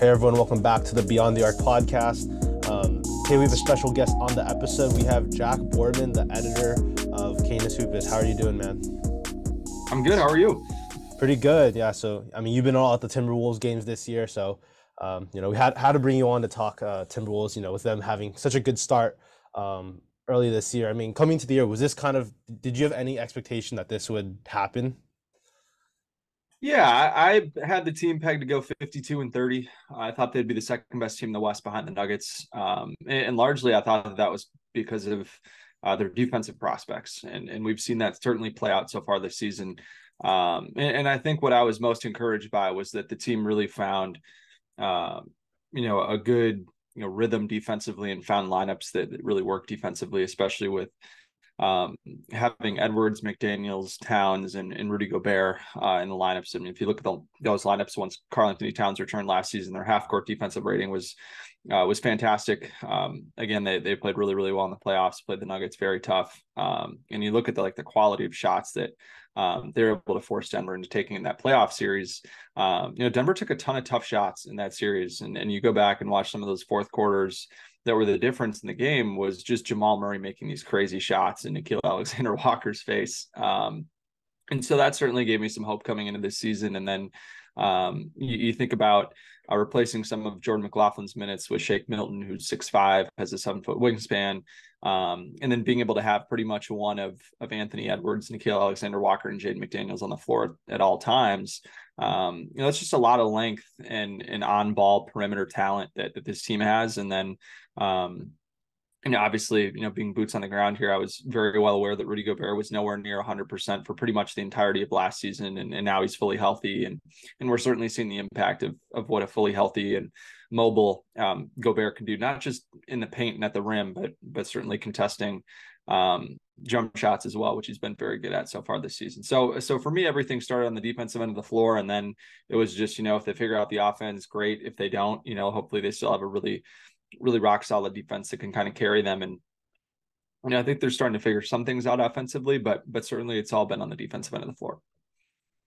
Hey everyone, welcome back to the Beyond the Arc podcast. Um, today we have a special guest on the episode. We have Jack Borman, the editor of Canis Hoopus. How are you doing, man? I'm good. How are you? Pretty good. Yeah. So I mean, you've been all at the Timberwolves games this year, so um, you know we had had to bring you on to talk uh, Timberwolves. You know, with them having such a good start um, early this year. I mean, coming to the year, was this kind of? Did you have any expectation that this would happen? Yeah, I, had the team pegged to go 52 and 30. I thought they'd be the second best team in the West behind the Nuggets. Um, and, and, largely, I thought that, that was because of uh, their defensive prospects. And, and we've seen that certainly play out so far this season. Um, and, and, I think what I was most encouraged by was that the team really found, uh, you know, a good you know rhythm defensively and found lineups that, that really work defensively, especially with um, having Edwards, McDaniels, Towns, and, and Rudy Gobert uh, in the lineups. I mean, if you look at the, those lineups once Karl-Anthony Towns returned last season, their half court defensive rating was uh, was fantastic. Um, again, they they played really really well in the playoffs. Played the Nuggets very tough. Um, and you look at the like the quality of shots that um, they're able to force Denver into taking in that playoff series. Um, you know, Denver took a ton of tough shots in that series, and and you go back and watch some of those fourth quarters that were the difference in the game was just Jamal Murray making these crazy shots in Nickeil Alexander Walker's face. Um, and so that certainly gave me some hope coming into this season. And then um, you, you, think about uh, replacing some of Jordan McLaughlin's minutes with Shake Milton, who's six five, has a seven foot wingspan, um, and then being able to have pretty much one of of Anthony Edwards, Nickeil Alexander Walker, and Jaden McDaniels on the floor at all times. Um, you know, it's just a lot of length and and on ball perimeter talent that that this team has, and then um, and obviously, you know, being boots on the ground here, I was very well aware that Rudy Gobert was nowhere near 100% for pretty much the entirety of last season, and, and now he's fully healthy, and and we're certainly seeing the impact of of what a fully healthy and mobile um, Gobert can do, not just in the paint and at the rim, but but certainly contesting um, jump shots as well, which he's been very good at so far this season. So so for me, everything started on the defensive end of the floor, and then it was just you know if they figure out the offense, great. If they don't, you know, hopefully they still have a really really rock solid defense that can kind of carry them. And you know, I think they're starting to figure some things out offensively, but but certainly it's all been on the defensive end of the floor.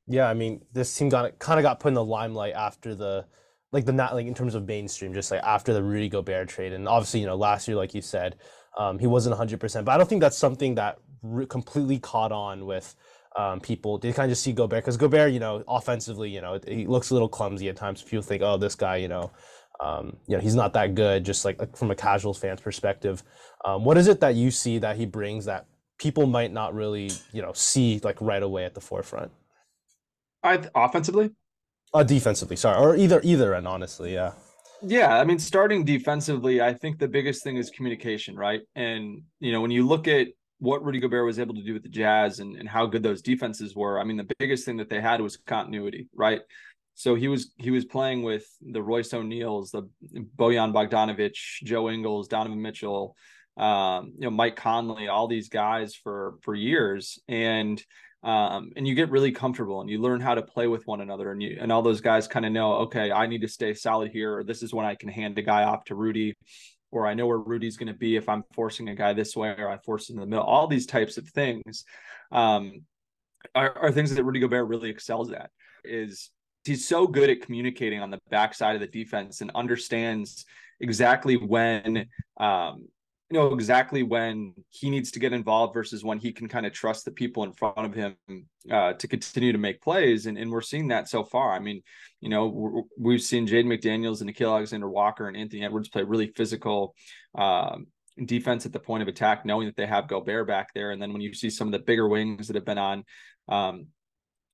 Yeah, I mean, this team got kind of got put in the limelight after the like the not like in terms of mainstream, just like after the Rudy Gobert trade, and obviously you know last year, like you said, um, he wasn't 100, percent but I don't think that's something that re- completely caught on with. Um, people they kind of just see Gobert because Gobert, you know, offensively, you know, he looks a little clumsy at times. People think, oh, this guy, you know, um, you know, he's not that good, just like, like from a casual fan's perspective. Um, what is it that you see that he brings that people might not really, you know, see like right away at the forefront? I offensively, uh, defensively, sorry, or either either and honestly, yeah. Yeah, I mean, starting defensively, I think the biggest thing is communication, right? And you know, when you look at what Rudy Gobert was able to do with the Jazz and, and how good those defenses were, I mean, the biggest thing that they had was continuity, right? So he was he was playing with the Royce O'Neals, the Bojan Bogdanovic, Joe Ingles, Donovan Mitchell, um, you know Mike Conley, all these guys for for years, and um, and you get really comfortable and you learn how to play with one another, and you and all those guys kind of know, okay, I need to stay solid here, or this is when I can hand a guy off to Rudy, or I know where Rudy's going to be if I'm forcing a guy this way, or I force him in the middle. All these types of things um, are, are things that Rudy Gobert really excels at. Is he's so good at communicating on the backside of the defense and understands exactly when um, you know exactly when he needs to get involved versus when he can kind of trust the people in front of him uh, to continue to make plays and, and we're seeing that so far. I mean you know we've seen Jaden McDaniels and Nickeil Alexander Walker and Anthony Edwards play really physical um, defense at the point of attack knowing that they have Gobert back there. And then when you see some of the bigger wings that have been on um,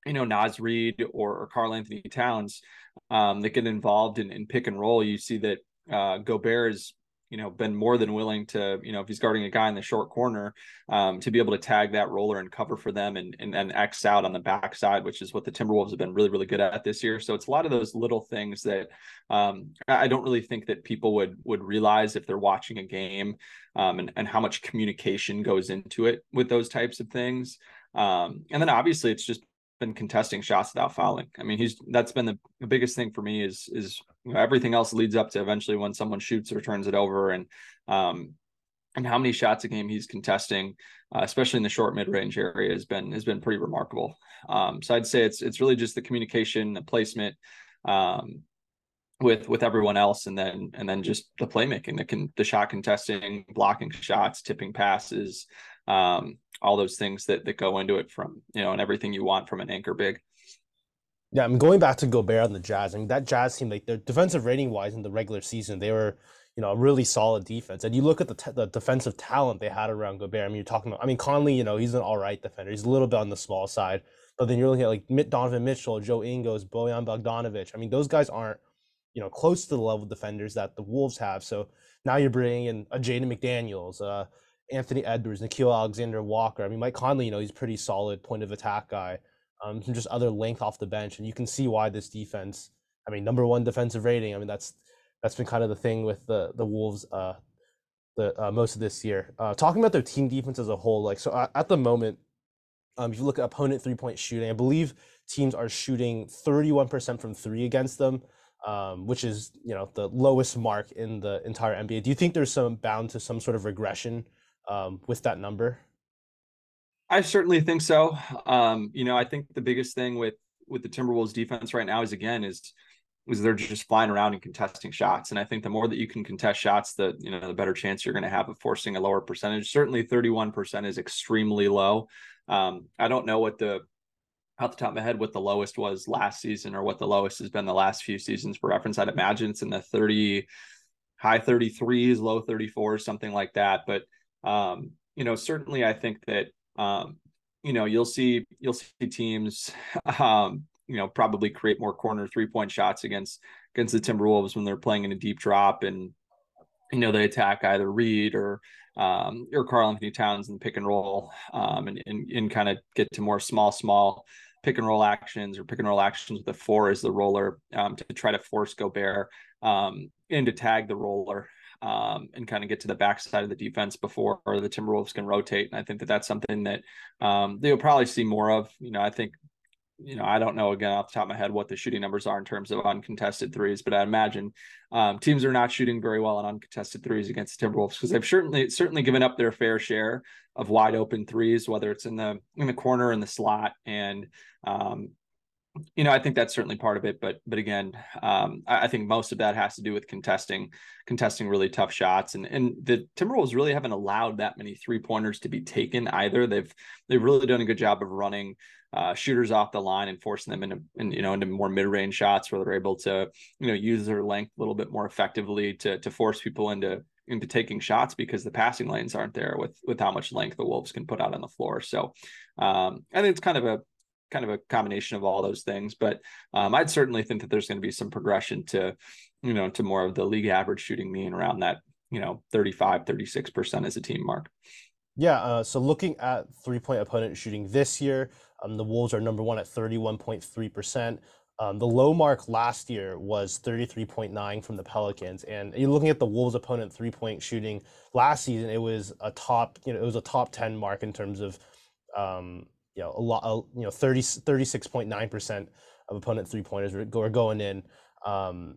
you know, Naz Reid or, or Karl-Anthony Towns um, that get involved in, in pick and roll, you see that uh, Gobert has, you know, been more than willing to, you know, if he's guarding a guy in the short corner, um, to be able to tag that roller and cover for them and, and, and X out on the backside, which is what the Timberwolves have been really, really good at this year. So it's a lot of those little things that um, I don't really think that people would would realize if they're watching a game um, and, and how much communication goes into it with those types of things. Um, and then obviously it's just been contesting shots without fouling. I mean, he's that's been the, the biggest thing for me is is you know, everything else leads up to eventually when someone shoots or turns it over and um and how many shots a game he's contesting, uh, especially in the short mid range area, has been has been pretty remarkable. Um, so I'd say it's it's really just the communication, the placement, um, with with everyone else and then and then just the playmaking the can the shot contesting blocking shots tipping passes um all those things that that go into it from you know and everything you want from an anchor big. Yeah i'm going back to gobert on the jazz I mean that jazz team like their defensive rating wise in the regular season they were you know a really solid defense. And you look at the, t- the defensive talent they had around gobert i mean you're talking about i mean conley you know he's an all right defender. He's a little bit on the small side but then you're looking at like donovan mitchell joe ingles bojan bogdanovic. I mean those guys aren't you know, close to the level of defenders that the Wolves have. So now you're bringing in a Jaden McDaniels, uh, Anthony Edwards, Nickeil Alexander Walker. I mean, Mike Conley, you know, he's pretty solid point of attack guy. Um, some just other length off the bench, and you can see why this defense. I mean, number one defensive rating. I mean, that's that's been kind of the thing with the the Wolves. Uh, the uh, most of this year. Uh, talking about their team defense as a whole, like so at, at the moment, um, if you look at opponent three point shooting, I believe teams are shooting 31% from three against them um, which is you know the lowest mark in the entire NBA. Do you think there's some bound to some sort of regression um, with that number? I certainly think so. Um, you know, I think the biggest thing with with the Timberwolves defense right now is again is is they're just flying around and contesting shots. And I think the more that you can contest shots, the you know the better chance you're going to have of forcing a lower percentage. Certainly, 31% is extremely low. Um, I don't know what the off the top of my head what the lowest was last season or what the lowest has been the last few seasons for reference. I'd imagine it's in the 30 high 33s, low 34s, something like that. But um, you know, certainly I think that um, you know, you'll see you'll see teams um, you know, probably create more corner three-point shots against against the Timberwolves when they're playing in a deep drop and you know they attack either Reid or um, or Karl-Anthony Towns and pick and roll um, and, and, and kind of get to more small, small pick and roll actions or pick and roll actions with a four as the roller um, to try to force Gobert um, in to tag the roller um, and kind of get to the backside of the defense before the Timberwolves can rotate. And I think that that's something that um, they'll probably see more of. You know, I think you know, I don't know again off the top of my head what the shooting numbers are in terms of uncontested threes, but I imagine um, teams are not shooting very well on uncontested threes against the Timberwolves because they've certainly certainly given up their fair share of wide open threes, whether it's in the in the corner in the slot, and um, you know, I think that's certainly part of it. But but again, um, I, I, think most of that has to do with contesting contesting really tough shots, and and the Timberwolves really haven't allowed that many three pointers to be taken either. They've they've really done a good job of running uh, shooters off the line and forcing them into in, you know into more mid range shots where they're able to you know use their length a little bit more effectively to to force people into into taking shots because the passing lanes aren't there with with how much length the Wolves can put out on the floor. So um, I think it's kind of a kind of a combination of all those things. But um, I'd certainly think that there's going to be some progression to you know to more of the league average shooting mean around that you know 35 36 percent as a team mark. Yeah, uh, so looking at three point opponent shooting this year, um, the Wolves are number one at 31.3%. Um, the low mark last year was 33.9 from the Pelicans, and you're looking at the Wolves' opponent three point shooting last season. It was a top, you know, it was a top 10 mark in terms of, um, you know, a lot, you know, 30 36.9 percent of opponent three pointers were, going in. Um,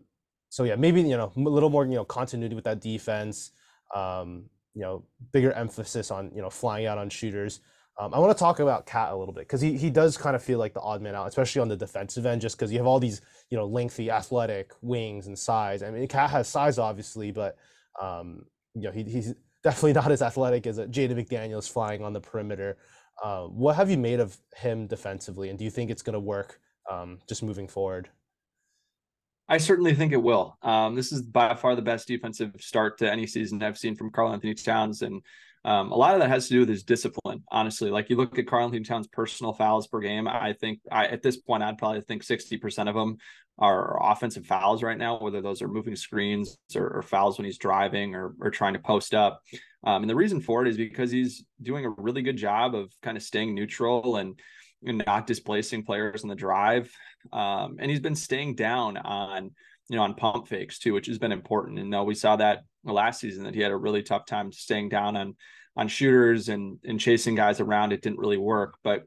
so yeah, maybe you know a little more you know continuity with that defense. Um, you know, bigger emphasis on you know flying out on shooters. Um, I want to talk about KAT a little bit because he, he does kind of feel like the odd man out, especially on the defensive end, just because you have all these you know lengthy, athletic wings and size. I mean, KAT has size obviously, but um, you know he, he's definitely not as athletic as Jaden McDaniels flying on the perimeter. Uh, what have you made of him defensively, and do you think it's going to work um, just moving forward? I certainly think it will. Um, this is by far the best defensive start to any season I've seen from Karl-Anthony Towns, and um, a lot of that has to do with his discipline, honestly. Like you look at Karl-Anthony Towns' personal fouls per game, I think I, at this point I'd probably think 60% of them are offensive fouls right now, whether those are moving screens or, or fouls when he's driving or, or trying to post up. Um, and the reason for it is because he's doing a really good job of kind of staying neutral and, and not displacing players in the drive. Um, and he's been staying down on you know on pump fakes too, which has been important. And no, we saw that last season that he had a really tough time staying down on on shooters and and chasing guys around. It didn't really work, but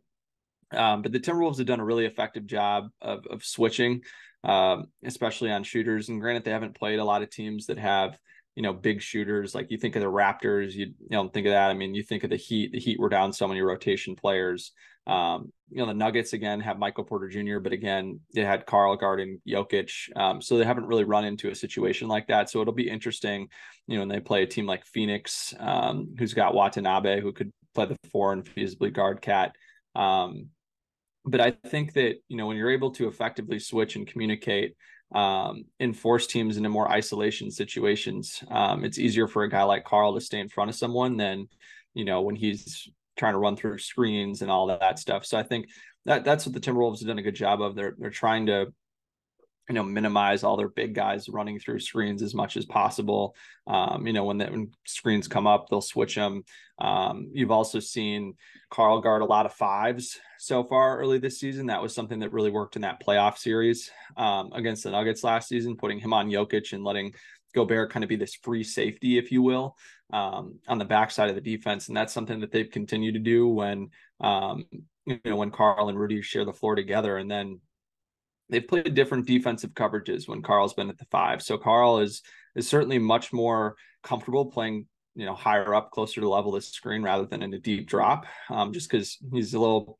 um, but the Timberwolves have done a really effective job of of switching, um, especially on shooters. And granted, they haven't played a lot of teams that have you know, big shooters. Like you think of the Raptors, you, you don't think of that. I mean, you think of the Heat. The Heat were down so many rotation players. Um, you know, the Nuggets again have Michael Porter Jr., but again, they had Aaron Gordon, Jokic. Um, so they haven't really run into a situation like that. So it'll be interesting, you know, when they play a team like Phoenix, um, who's got Watanabe, who could play the four and feasibly guard KAT. Um, but I think that, you know, when you're able to effectively switch and communicate um, and force teams into more isolation situations, um, it's easier for a guy like Karl to stay in front of someone than, you know, when he's trying to run through screens and all that stuff. So I think that that's what the Timberwolves have done a good job of. They're they're trying to you know minimize all their big guys running through screens as much as possible um, you know when, the, when screens come up they'll switch them um, you've also seen karl guard a lot of fives so far early this season that was something that really worked in that playoff series um, against the nuggets last season putting him on Jokic and letting Gobert kind of be this free safety, if you will, um, on the backside of the defense, and that's something that they've continued to do when um, you know when Karl and Rudy share the floor together, and then they've played different defensive coverages when Karl's been at the five. So Karl is is certainly much more comfortable playing you know higher up, closer to level of the screen rather than in a deep drop, um, just because he's a little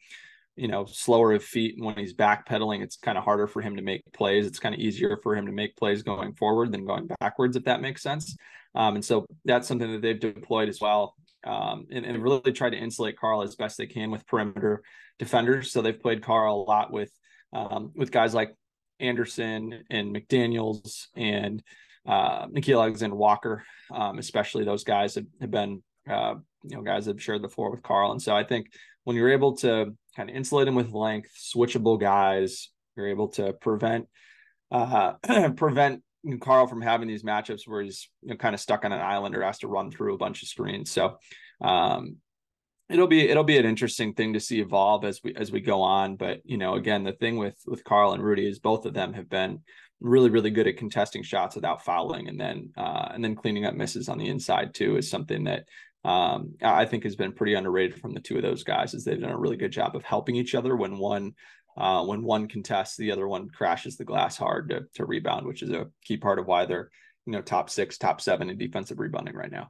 you know, slower of feet. And when he's backpedaling, it's kind of harder for him to make plays. It's kind of easier for him to make plays going forward than going backwards, if that makes sense. Um, and so that's something that they've deployed as well. Um, and, and really tried to insulate Karl as best they can with perimeter defenders. So they've played Karl a lot with um, with guys like Anderson and McDaniels and uh, Nickeil Alexander Walker, um, especially those guys have, have been uh, you know guys have shared the floor with Karl. And so I think when you're able to kind of insulate him with length, switchable guys, you're able to prevent uh, prevent Karl from having these matchups where he's you know, kind of stuck on an island or has to run through a bunch of screens. So um, it'll be it'll be an interesting thing to see evolve as we as we go on. But you know, again, the thing with with Karl and Rudy is both of them have been really really good at contesting shots without fouling, and then uh, and then cleaning up misses on the inside too is something that um, I think has been pretty underrated from the two of those guys is they've done a really good job of helping each other when one uh, when one contests, the other one crashes the glass hard to, to rebound, which is a key part of why they're you know top six, top seven in defensive rebounding right now.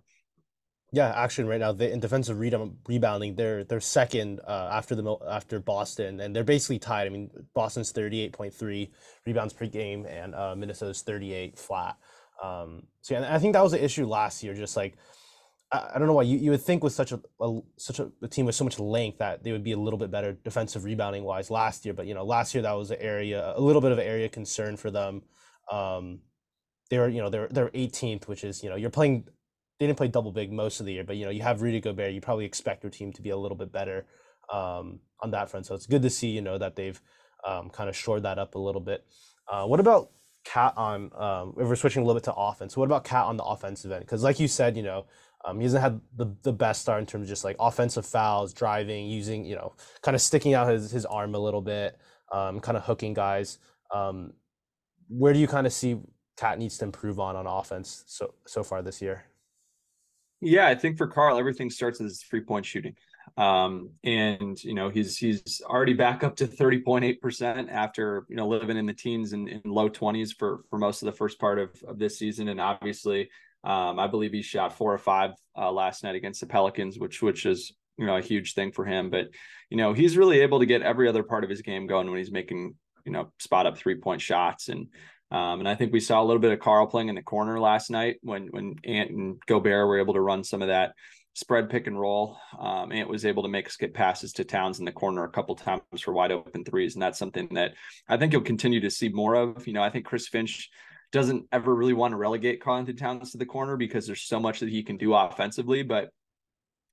Yeah, actually, right now they, in defensive rebound, rebounding, they're they're second uh, after the after Boston, and they're basically tied. I mean, Boston's thirty eight point three rebounds per game, and uh, Minnesota's thirty eight flat. Um, so yeah, I think that was an issue last year. Just like I, don't know why you, you would think with such a, a such a, a, team with so much length that they would be a little bit better defensive rebounding wise last year. But you know, last year that was an area a little bit of an area concern for them. Um, they were you know they're they're 18th, which is you know you're playing. They didn't play double big most of the year, but you know you have Rudy Gobert. You probably expect your team to be a little bit better um, on that front. So it's good to see you know that they've um, kind of shored that up a little bit. Uh, what about KAT on? Um, if we're switching a little bit to offense, what about KAT on the offensive end? Because like you said, you know um, he hasn't had the, the best start in terms of just like offensive fouls, driving, using, you know, kind of sticking out his, his arm a little bit, um, kind of hooking guys. Um, where do you kind of see KAT needs to improve on on offense so so far this year? Yeah, I think for Karl, everything starts with his three point shooting. Um, and you know, he's he's already back up to 30.8% after you know living in the teens and in low 20s for for most of the first part of, of this season. And obviously um, I believe he shot four or five uh, last night against the Pelicans, which which is you know a huge thing for him. But you know he's really able to get every other part of his game going when he's making you know spot up three point shots and um, and I think we saw a little bit of Karl playing in the corner last night when when Ant and Gobert were able to run some of that spread pick and roll. Um, Ant was able to make skip passes to Towns in the corner a couple times for wide open threes, and that's something that I think you'll continue to see more of. You know, I think Chris Finch doesn't ever really want to relegate Karl-Anthony Towns to the corner because there's so much that he can do offensively. But,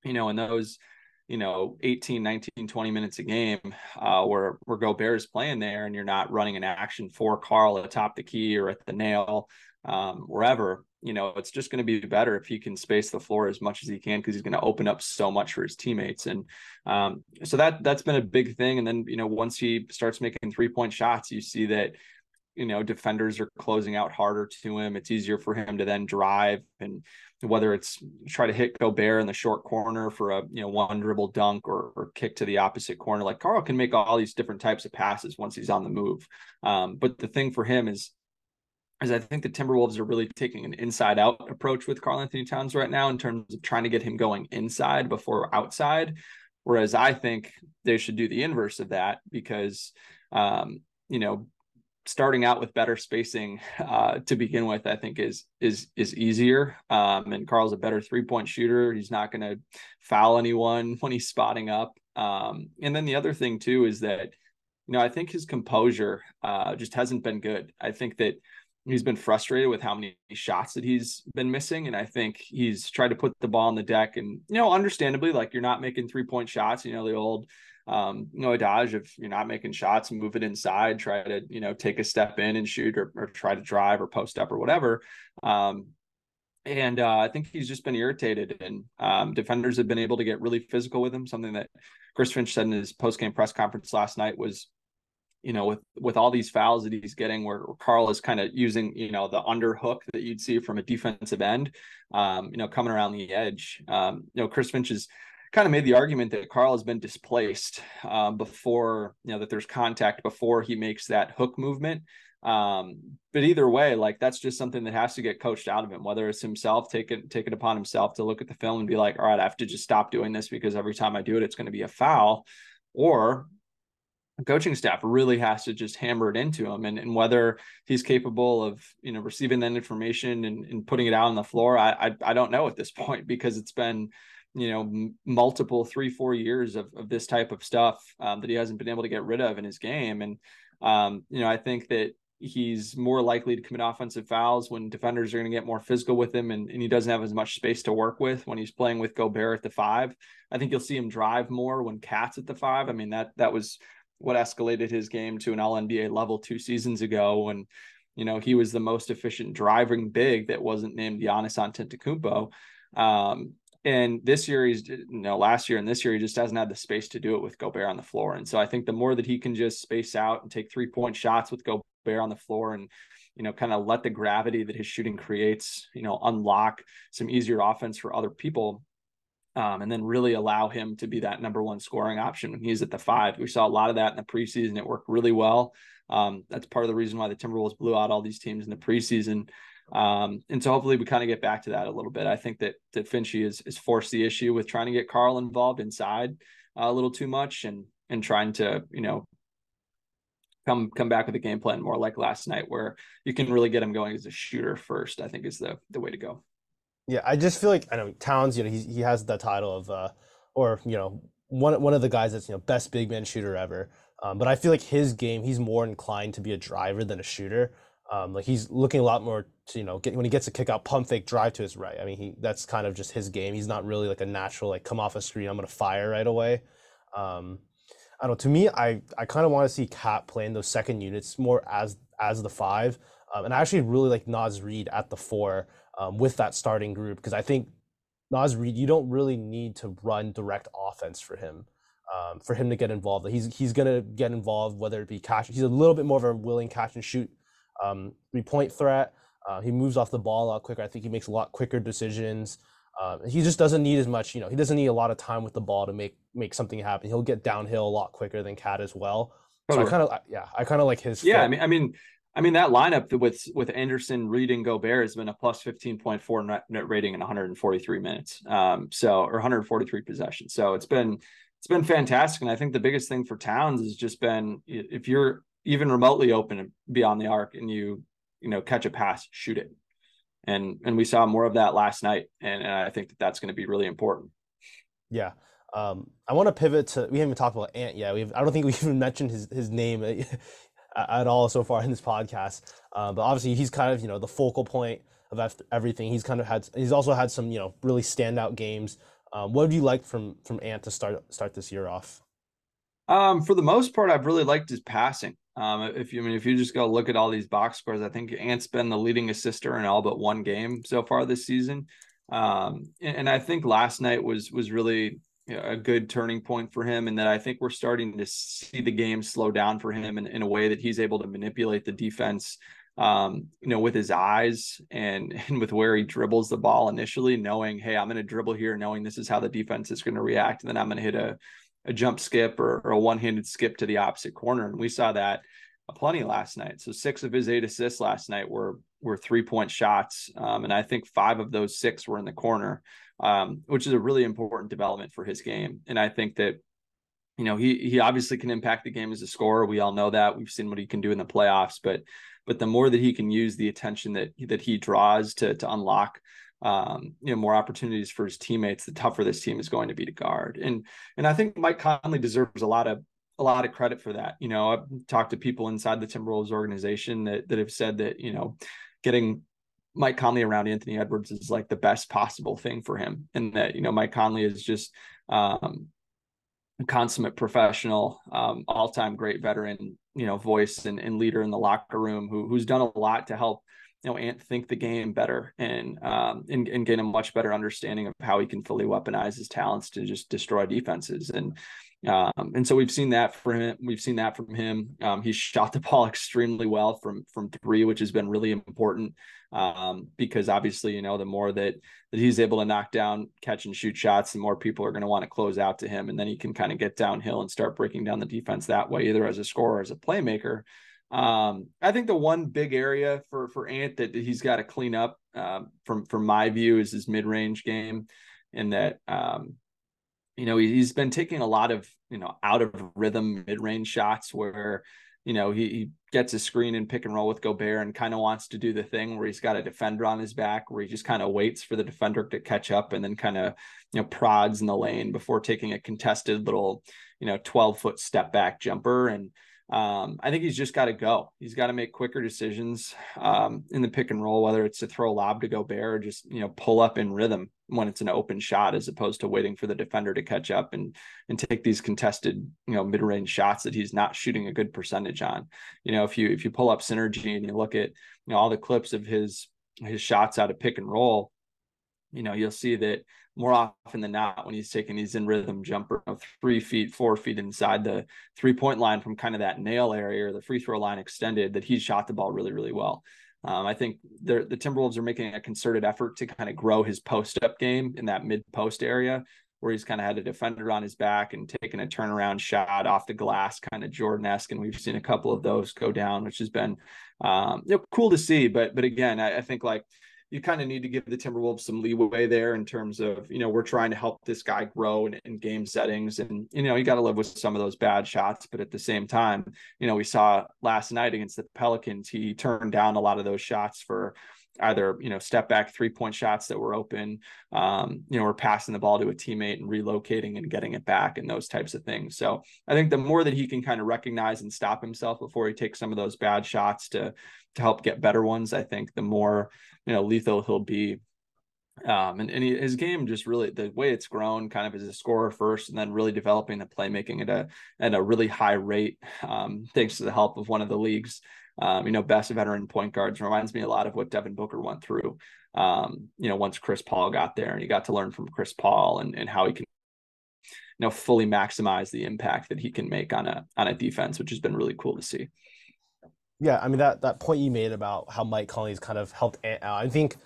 you know, in those, you know, 18, 19, 20 minutes a game uh, where, where Gobert is playing there and you're not running an action for Karl atop the key or at the nail, um, wherever, you know, it's just going to be better if he can space the floor as much as he can because he's going to open up so much for his teammates. And um, so that that's been a big thing. And then, you know, once he starts making three point shots, you see that you know defenders are closing out harder to him. It's easier for him to then drive and whether it's try to hit Gobert in the short corner for a you know one dribble dunk or, or kick to the opposite corner. Like Karl can make all these different types of passes once he's on the move. Um, but the thing for him is is I think the Timberwolves are really taking an inside out approach with Karl-Anthony Towns right now in terms of trying to get him going inside before outside. Whereas I think they should do the inverse of that because, um, you know, starting out with better spacing uh, to begin with, I think is is is easier. Um, and Karl's a better three point shooter. He's not going to foul anyone when he's spotting up. Um, and then the other thing too is that, you know, I think his composure uh, just hasn't been good. I think that he's been frustrated with how many shots that he's been missing and i think he's tried to put the ball on the deck and you know understandably like you're not making three point shots you know the old um you know adage if you're not making shots move it inside try to you know take a step in and shoot or, or try to drive or post up or whatever um and uh, I think he's just been irritated, and um, defenders have been able to get really physical with him. Something that Chris Finch said in his post game press conference last night was you know, with with all these fouls that he's getting, where, Karl is kind of using, you know, the underhook that you'd see from a defensive end, um, you know, coming around the edge. Um, you know, Chris Finch has kind of made the argument that Karl has been displaced um, before, you know, that there's contact before he makes that hook movement. Um, but either way, like that's just something that has to get coached out of him, whether it's himself take it, take it upon himself to look at the film and be like, all right, I have to just stop doing this because every time I do it, it's going to be a foul. Or coaching staff really has to just hammer it into him and, and whether he's capable of you know receiving that information and, and putting it out on the floor I, I, I don't know at this point because it's been you know m- multiple three four years of, of this type of stuff um, that he hasn't been able to get rid of in his game and um, you know i think that he's more likely to commit offensive fouls when defenders are going to get more physical with him and, and he doesn't have as much space to work with when he's playing with Gobert at the five. I think you'll see him drive more when KAT's at the five. I mean, that that was what escalated his game to an all NBA level two seasons ago when you know he was the most efficient driving big that wasn't named Giannis Antetokounmpo. Um, and this year he's you know last year and this year he just hasn't had the space to do it with Gobert on the floor. And so I think the more that he can just space out and take three point shots with Gobert on the floor and you know kind of let the gravity that his shooting creates you know unlock some easier offense for other people um, and then really allow him to be that number one scoring option when he's at the five. We saw a lot of that in the preseason. It worked really well. Um, that's part of the reason why the Timberwolves blew out all these teams in the preseason. Um, and so hopefully we kind of get back to that a little bit. I think that that Finchy is is forced the issue with trying to get Karl involved inside uh, a little too much and and trying to you know come come back with a game plan more like last night where you can really get him going as a shooter first. I think is the the way to go. Yeah, I just feel like I know Towns. You know, he he has the title of, uh, or you know, one one of the guys that's you know best big man shooter ever. Um, but I feel like his game, he's more inclined to be a driver than a shooter. Um, like he's looking a lot more to you know get, when he gets a kick out, pump fake, drive to his right. I mean, he that's kind of just his game. He's not really like a natural like come off a screen, I'm gonna fire right away. Um, I don't know. To me, I I kind of want to see KAT playing those second units more as as the five. Um, and I actually really like Naz Reid at the four um, with that starting group because I think Naz Reid, you don't really need to run direct offense for him. Um, for him to get involved, he's he's gonna get involved whether it be catch. He's a little bit more of a willing catch and shoot um, three point threat. Uh, he moves off the ball a lot quicker. I think he makes a lot quicker decisions. Um, he just doesn't need as much. You know, he doesn't need a lot of time with the ball to make make something happen. He'll get downhill a lot quicker than KAT as well. So I kind of yeah, I kind of like his. Yeah, fit. I mean, I mean, I mean that lineup with with Anderson, Reid, and Gobert has been a plus fifteen point four net, net rating in 143 minutes. Um, so or 143 possessions. So it's been it's been fantastic, and I think the biggest thing for Towns has just been if you're even remotely open beyond the arc and you you know catch a pass, shoot it, and and we saw more of that last night, and, and I think that that's going to be really important. Yeah. Um, I want to pivot to. We haven't even talked about Ant yet. We have, I don't think we even mentioned his his name at all so far in this podcast. Uh, but obviously, he's kind of you know the focal point of everything. He's kind of had he's also had some you know really standout games. Um, what have you like from from Ant to start start this year off? Um, for the most part, I've really liked his passing. Um, if you I mean if you just go look at all these box scores, I think Ant's been the leading assister in all but one game so far this season. Um, and, and I think last night was was really a good turning point for him and that I think we're starting to see the game slow down for him in, in a way that he's able to manipulate the defense um, you know, with his eyes and and with where he dribbles the ball initially, knowing, hey, I'm going to dribble here, knowing this is how the defense is going to react, and then I'm going to hit a a jump skip or, or a one-handed skip to the opposite corner, and we saw that plenty last night. So six of his eight assists last night were were three point shots, um, and I think five of those six were in the corner, um, which is a really important development for his game. And I think that you know he he obviously can impact the game as a scorer. We all know that. We've seen what he can do in the playoffs, but but the more that he can use the attention that that he draws to to unlock um, you know more opportunities for his teammates, the tougher this team is going to be to guard. And and I think Mike Conley deserves a lot of a lot of credit for that. You know, I've talked to people inside the Timberwolves organization that that have said that you know getting Mike Conley around Anthony Edwards is like the best possible thing for him, and that you know Mike Conley is just um, consummate professional, um, all time great veteran, you know, voice and, and leader in the locker room who who's done a lot to help you know Ant think the game better and um and, and gain a much better understanding of how he can fully weaponize his talents to just destroy defenses and um, and so we've seen that from him. We've seen that from him. Um, he's shot the ball extremely well from from three, which has been really important um, because obviously, you know, the more that that he's able to knock down, catch and shoot shots, the more people are going to want to close out to him, and then he can kind of get downhill and start breaking down the defense that way, either as a scorer or as a playmaker. Um, I think the one big area for for Ant that he's got to clean up, um, from from my view, is his mid range game, and that um, you know he's been taking a lot of you know out of rhythm mid range shots where you know he, he gets a screen and pick and roll with Gobert and kind of wants to do the thing where he's got a defender on his back where he just kind of waits for the defender to catch up and then kind of you know prods in the lane before taking a contested little you know 12 foot step back jumper. And um, I think he's just got to go. He's got to make quicker decisions um, in the pick and roll, whether it's to throw a lob to go Gobert or just you know pull up in rhythm when it's an open shot, as opposed to waiting for the defender to catch up and and take these contested you know mid range shots that he's not shooting a good percentage on. You know, if you if you pull up synergy and you look at you know all the clips of his his shots out of pick and roll, you know you'll see that more often than not when he's taking these in rhythm jumper of three feet, four feet inside the three point line from kind of that nail area or the free throw line extended, that he's shot the ball really, really well. Um, I think the Timberwolves are making a concerted effort to kind of grow his post up game in that mid post area where he's kind of had a defender on his back and taking a turnaround shot off the glass, kind of Jordan esque. And we've seen a couple of those go down, which has been um, you know, cool to see. But but again, I, I think like you kind of need to give the Timberwolves some leeway there in terms of, you know, we're trying to help this guy grow in, in game settings. And, you know, you got to live with some of those bad shots. But at the same time, you know, we saw last night against the Pelicans, he turned down a lot of those shots for either, you know, step back three point shots that were open, um, you know, or passing the ball to a teammate and relocating and getting it back and those types of things. So I think the more that he can kind of recognize and stop himself before he takes some of those bad shots to, to help get better ones, I think the more, you know, lethal he'll be. Um, and, and he, his game just really the way it's grown kind of as a scorer first and then really developing the playmaking at a at a really high rate um, thanks to the help of one of the league's um, you know best veteran point guards reminds me a lot of what Devin Booker went through um, you know once Chris Paul got there and he got to learn from Chris Paul and, and how he can you know fully maximize the impact that he can make on a on a defense which has been really cool to see yeah, I mean that that point you made about how Mike Conley's kind of helped Ant out. I think,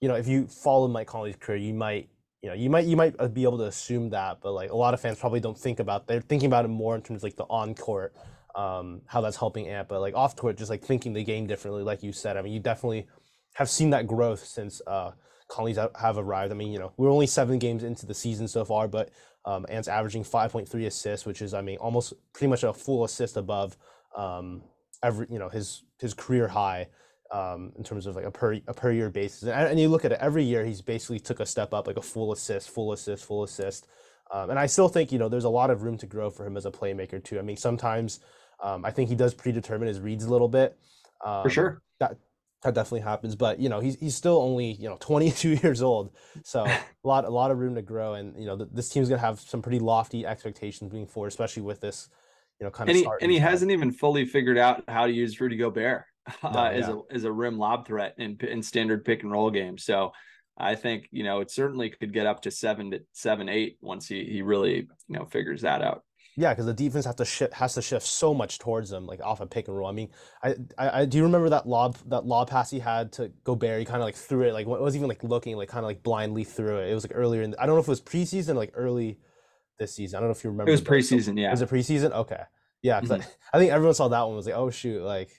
you know, if you follow Mike Conley's career, you might, you know, you might you might uh, be able to assume that, but like a lot of fans probably don't think about. They're thinking about it more in terms of like the on court, um, how that's helping Ant, but like off court, just like thinking the game differently, like you said. I mean, you definitely have seen that growth since uh, Conley's have arrived. I mean, you know, we're only seven games into the season so far, but um, Ant's averaging 5.3 assists, which is, I mean, almost pretty much a full assist above um, every you know his his career high um, in terms of like a per a per year basis. And, and, you look at it every year, he's basically took a step up, like a full assist, full assist, full assist. Um, and I still think you know there's a lot of room to grow for him as a playmaker too. I mean, sometimes um, I think he does predetermine his reads a little bit. for sure. Um, that that definitely happens, but you know he's he's still only you know 22 years old, so a lot a lot of room to grow. And you know th- this team's gonna have some pretty lofty expectations moving forward, especially with this you know, kind and of. He, and he hasn't even fully figured out how to use Rudy Gobert uh, no, as a as a rim lob threat in in standard pick and roll games. So I think you know it certainly could get up to seven to seven eight once he he really you know figures that out. Yeah, because the defense have to shift has to shift so much towards them, like off a of pick and roll. I mean, I, I, I do you remember that lob that lob pass he had to Gobert? He kind of like threw it, like it wasn't even like looking, like kind of like blindly threw it. It was like earlier in. The, I don't know if it was preseason, like early this season. I don't know if you remember. It was preseason, yeah. It Was it preseason? Okay. Yeah, mm-hmm. I, I, think everyone saw that one was like, oh shoot, like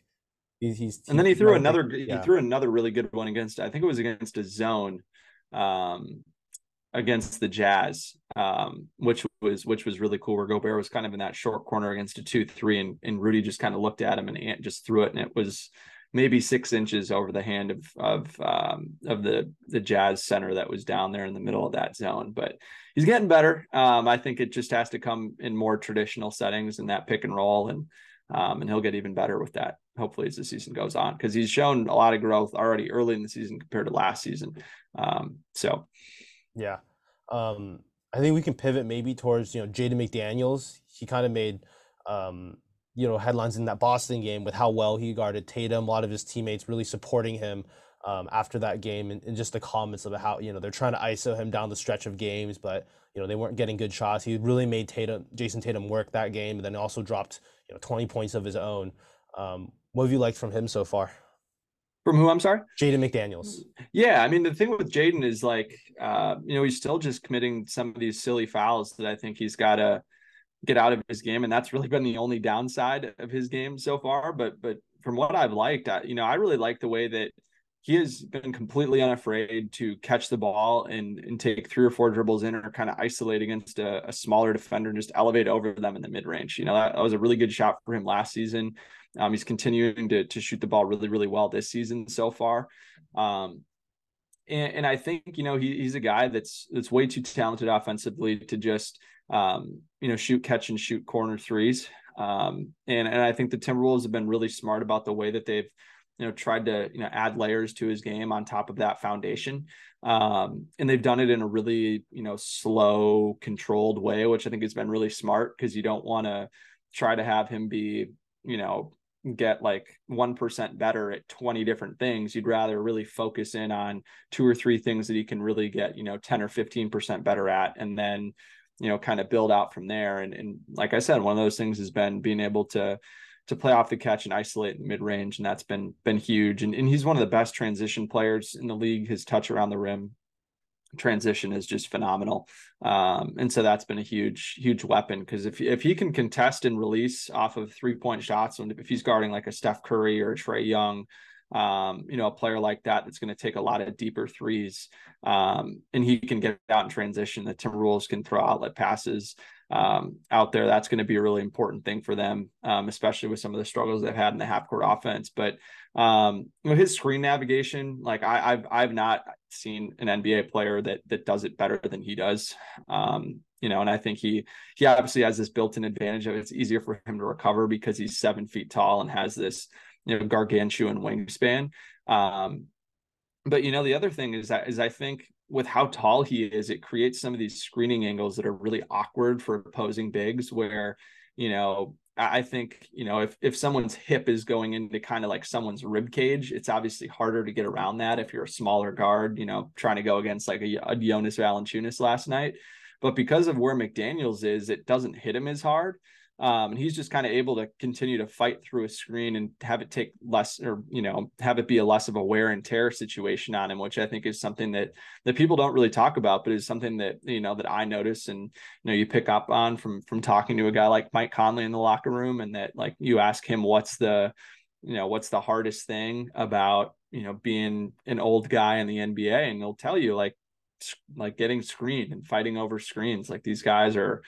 He's, he's and then he threw another yeah. he threw another really good one against I think it was against a zone um against the Jazz, um, which was which was really cool. Where Gobert was kind of in that short corner against a two three, and and Rudy just kind of looked at him and Ant just threw it, and it was maybe six inches over the hand of of um, of the the Jazz center that was down there in the middle of that zone. But he's getting better. Um, I think it just has to come in more traditional settings and that pick and roll, and um, and he'll get even better with that. Hopefully, as the season goes on, because he's shown a lot of growth already early in the season compared to last season. Um, so yeah. Um, I think we can pivot maybe towards, you know, Jaden McDaniels. He kind of made, um, you know, headlines in that Boston game with how well he guarded Tatum. A lot of his teammates really supporting him um, after that game and, and just the comments about how, you know, they're trying to ISO him down the stretch of games, but, you know, they weren't getting good shots. He really made Tatum, Jayson Tatum work that game, and then also dropped, you know, 20 points of his own. Um, what have you liked from him so far? From who? I'm sorry. Jaden McDaniels. Yeah, I mean the thing with Jaden is like, uh, you know, he's still just committing some of these silly fouls that I think he's got to get out of his game, and that's really been the only downside of his game so far. But but from what I've liked, I, you know, I really like the way that he has been completely unafraid to catch the ball and and take three or four dribbles in or kind of isolate against a, a smaller defender and just elevate over them in the mid range. You know, that, that was a really good shot for him last season. Um, he's continuing to to shoot the ball really really well this season so far. Um, and, and I think you know he, he's a guy that's that's way too talented offensively to just um, you know shoot catch and shoot corner threes. Um, and and I think the Timberwolves have been really smart about the way that they've you know tried to you know add layers to his game on top of that foundation. Um, and they've done it in a really you know slow, controlled way, which I think has been really smart because you don't want to try to have him be you know get like 1% better at 20 different things you'd rather really focus in on two or three things that he can really get you know 10 or 15% better at and then you know kind of build out from there. And, and like i said one of those things has been being able to to play off the catch and isolate in mid range and that's been been huge. And, and he's one of the best transition players in the league. His touch around the rim transition is just phenomenal. Um, and so that's been a huge, huge weapon because if if he can contest and release off of three point shots, and if he's guarding like a Steph Curry or Trae Young, um, you know, a player like that that's going to take a lot of deeper threes, um, and he can get out in transition. The Timberwolves can throw outlet passes um, out there. That's going to be a really important thing for them, um, especially with some of the struggles they've had in the half court offense. But um, you know, his screen navigation, like I, have I've not seen an NBA player that that does it better than he does. Um, you know, and I think he he obviously has this built-in advantage of it's easier for him to recover because he's seven feet tall and has this you know gargantuan wingspan. Um, but you know, the other thing is that is I think with how tall he is, it creates some of these screening angles that are really awkward for opposing bigs where, you know, I think, you know, if if someone's hip is going into kind of like someone's rib cage, it's obviously harder to get around that if you're a smaller guard, you know, trying to go against like a, a Jonas Valanciunas last night. But because of where McDaniels is, it doesn't hit him as hard. Um, and he's just kind of able to continue to fight through a screen and have it take less or you know have it be a less of a wear and tear situation on him which i think is something that that people don't really talk about but is something that you know that i notice and you know you pick up on from from talking to a guy like mike conley in the locker room and that like you ask him what's the you know what's the hardest thing about you know being an old guy in the nba and he'll tell you like like getting screened and fighting over screens. Like these guys are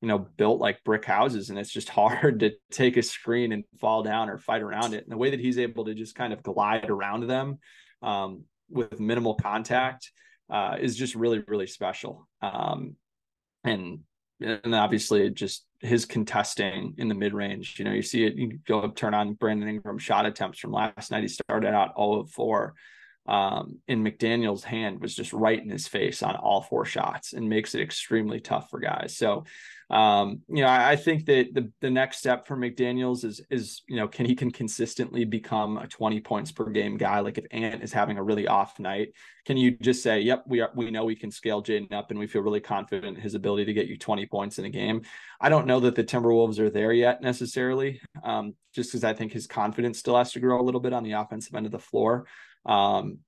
you know, built like brick houses and it's just hard to take a screen and fall down or fight around it. And the way that he's able to just kind of glide around them um, with minimal contact uh, is just really, really special. Um, and and obviously just his contesting in the mid range. You know, you see it, you go up, turn on Brandon Ingram shot attempts from last night. He started out all of 4 um, in McDaniel's hand was just right in his face on all four shots and makes it extremely tough for guys. So, um, you know, I, I, think that the the next step for McDaniel's is is you know can he can consistently become a 20 points per game guy. Like if Ant is having a really off night, can you just say, "Yep, we are we know we can scale Jaden up, and we feel really confident in his ability to get you 20 points in a game." I don't know that the Timberwolves are there yet necessarily, um, just because I think his confidence still has to grow a little bit on the offensive end of the floor. Um,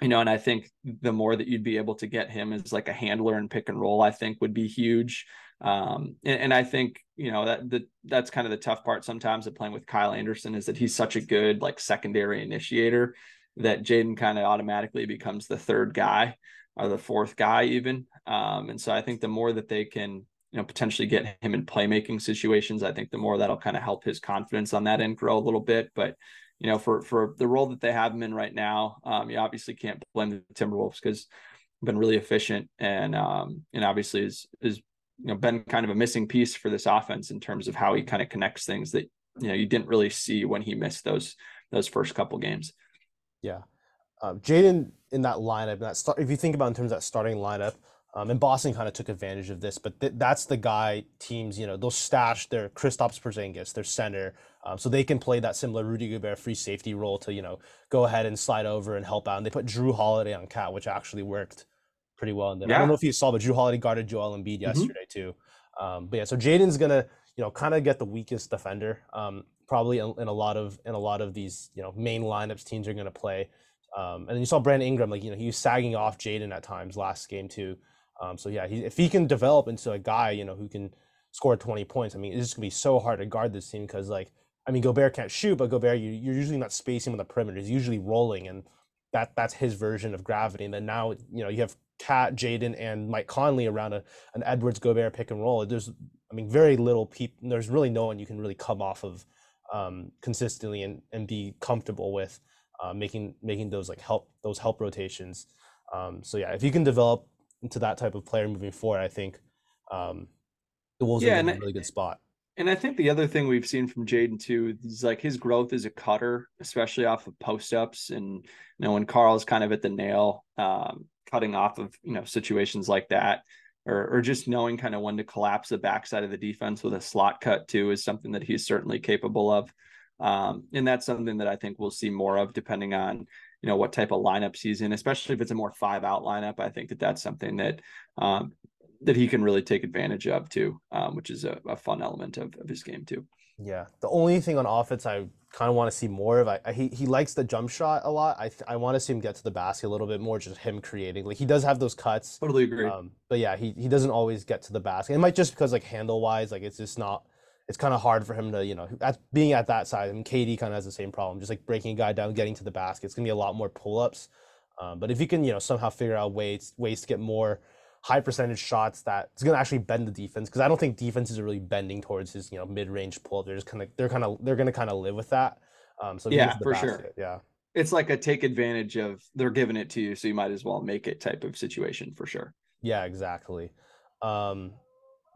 you know, and I think the more that you'd be able to get him as like a handler and pick and roll, I think would be huge. Um, and, and, I think you know that that that's kind of the tough part sometimes of playing with Kyle Anderson is that he's such a good like secondary initiator that Jaden kind of automatically becomes the third guy or the fourth guy even. Um, and so I think the more that they can you know potentially get him in playmaking situations, I think the more that'll kind of help his confidence on that end grow a little bit. But you know, for for the role that they have him in right now, um, you obviously can't blame the Timberwolves because been really efficient and um, and obviously is is you know been kind of a missing piece for this offense in terms of how he kind of connects things that you know you didn't really see when he missed those those first couple games. Yeah, um, Jaden in that lineup, that start, if you think about in terms of that starting lineup, um, and Boston kind of took advantage of this, but th- that's the guy teams, you know, they'll stash their Kristaps Porzingis, their center, um, so they can play that similar Rudy Gobert free safety role to, you know, go ahead and slide over and help out. And they put Jrue Holiday on KAT, which actually worked pretty well. And yeah. I don't know if you saw, but Jrue Holiday guarded Joel Embiid mm-hmm. yesterday too. Um, but yeah, so Jaden's gonna, you know, kind of get the weakest defender. Um, probably in, in, a lot of in a lot of these, you know, main lineups teams are gonna play. Um, and then you saw Brandon Ingram, like you know, he was sagging off Jaden at times last game too. Um, so yeah, he, if he can develop into a guy, you know, who can score 20 points, I mean, it's just gonna be so hard to guard this team because like, I mean, Gobert can't shoot, but Gobert, you, you're usually not spacing on the perimeter. He's usually rolling, and that that's his version of gravity. And then now, you know, you have KAT, Jaden, and Mike Conley around a, an Edwards Gobert pick and roll. There's, I mean, very little people. There's really no one you can really come off of um, consistently and, and be comfortable with uh, making making those like help those help rotations. Um, so yeah, if you can develop into that type of player moving forward, I think um, the Wolves yeah, are in a really good spot. And I think the other thing we've seen from Jaden too is like his growth as a cutter, especially off of post ups, and you know when Karl's kind of at the nail, um, cutting off of you know situations like that, or or just knowing kind of when to collapse the backside of the defense with a slot cut too is something that he's certainly capable of. Um, and that's something that I think we'll see more of depending on you know what type of lineups he's in, especially if it's a more five out lineup. I think that that's something that um, that he can really take advantage of too, um, which is a, a fun element of, of, his game too. Yeah, the only thing on offense I kind of want to see more of, I, I, he he likes the jump shot a lot. I th- I want to see him get to the basket a little bit more, just him creating. Like he does have those cuts. Totally agree. Um, but yeah, he he doesn't always get to the basket. It might just because like handle wise, like it's just not it's kind of hard for him to, you know, at, being at that size. I mean, KD kind of has the same problem, just like breaking a guy down, getting to the basket. It's gonna be a lot more pull ups. Um, but if you can, you know, somehow figure out ways ways to get more high percentage shots that it's gonna actually bend the defense, because I don't think defenses are really bending towards his, you know, mid range pull. They're just kind of they're kind of they're gonna kind of live with that. Um, so yeah, for basket, sure. Yeah. It's like a take advantage of they're giving it to you, so you might as well make it type of situation for sure. Yeah, exactly. Um,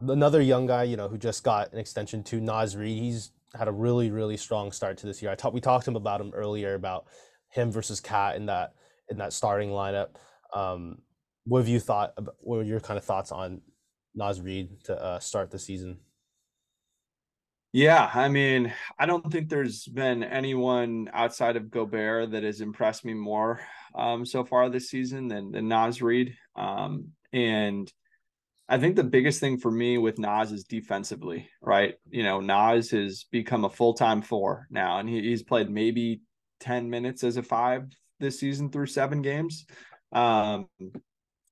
another young guy, you know, who just got an extension to Naz Reid. He's had a really, really strong start to this year. I talked, we talked to him about him earlier about him versus KAT in that in that starting lineup. Um, what have you thought? About, what were your kind of thoughts on Naz Reid to uh, start the season? Yeah, I mean, I don't think there's been anyone outside of Gobert that has impressed me more um, so far this season than, than Naz Reid. Um, and I think the biggest thing for me with Naz is defensively, right? You know, Naz has become a full time four now, and he, he's played maybe 10 minutes as a five this season through seven games. Um,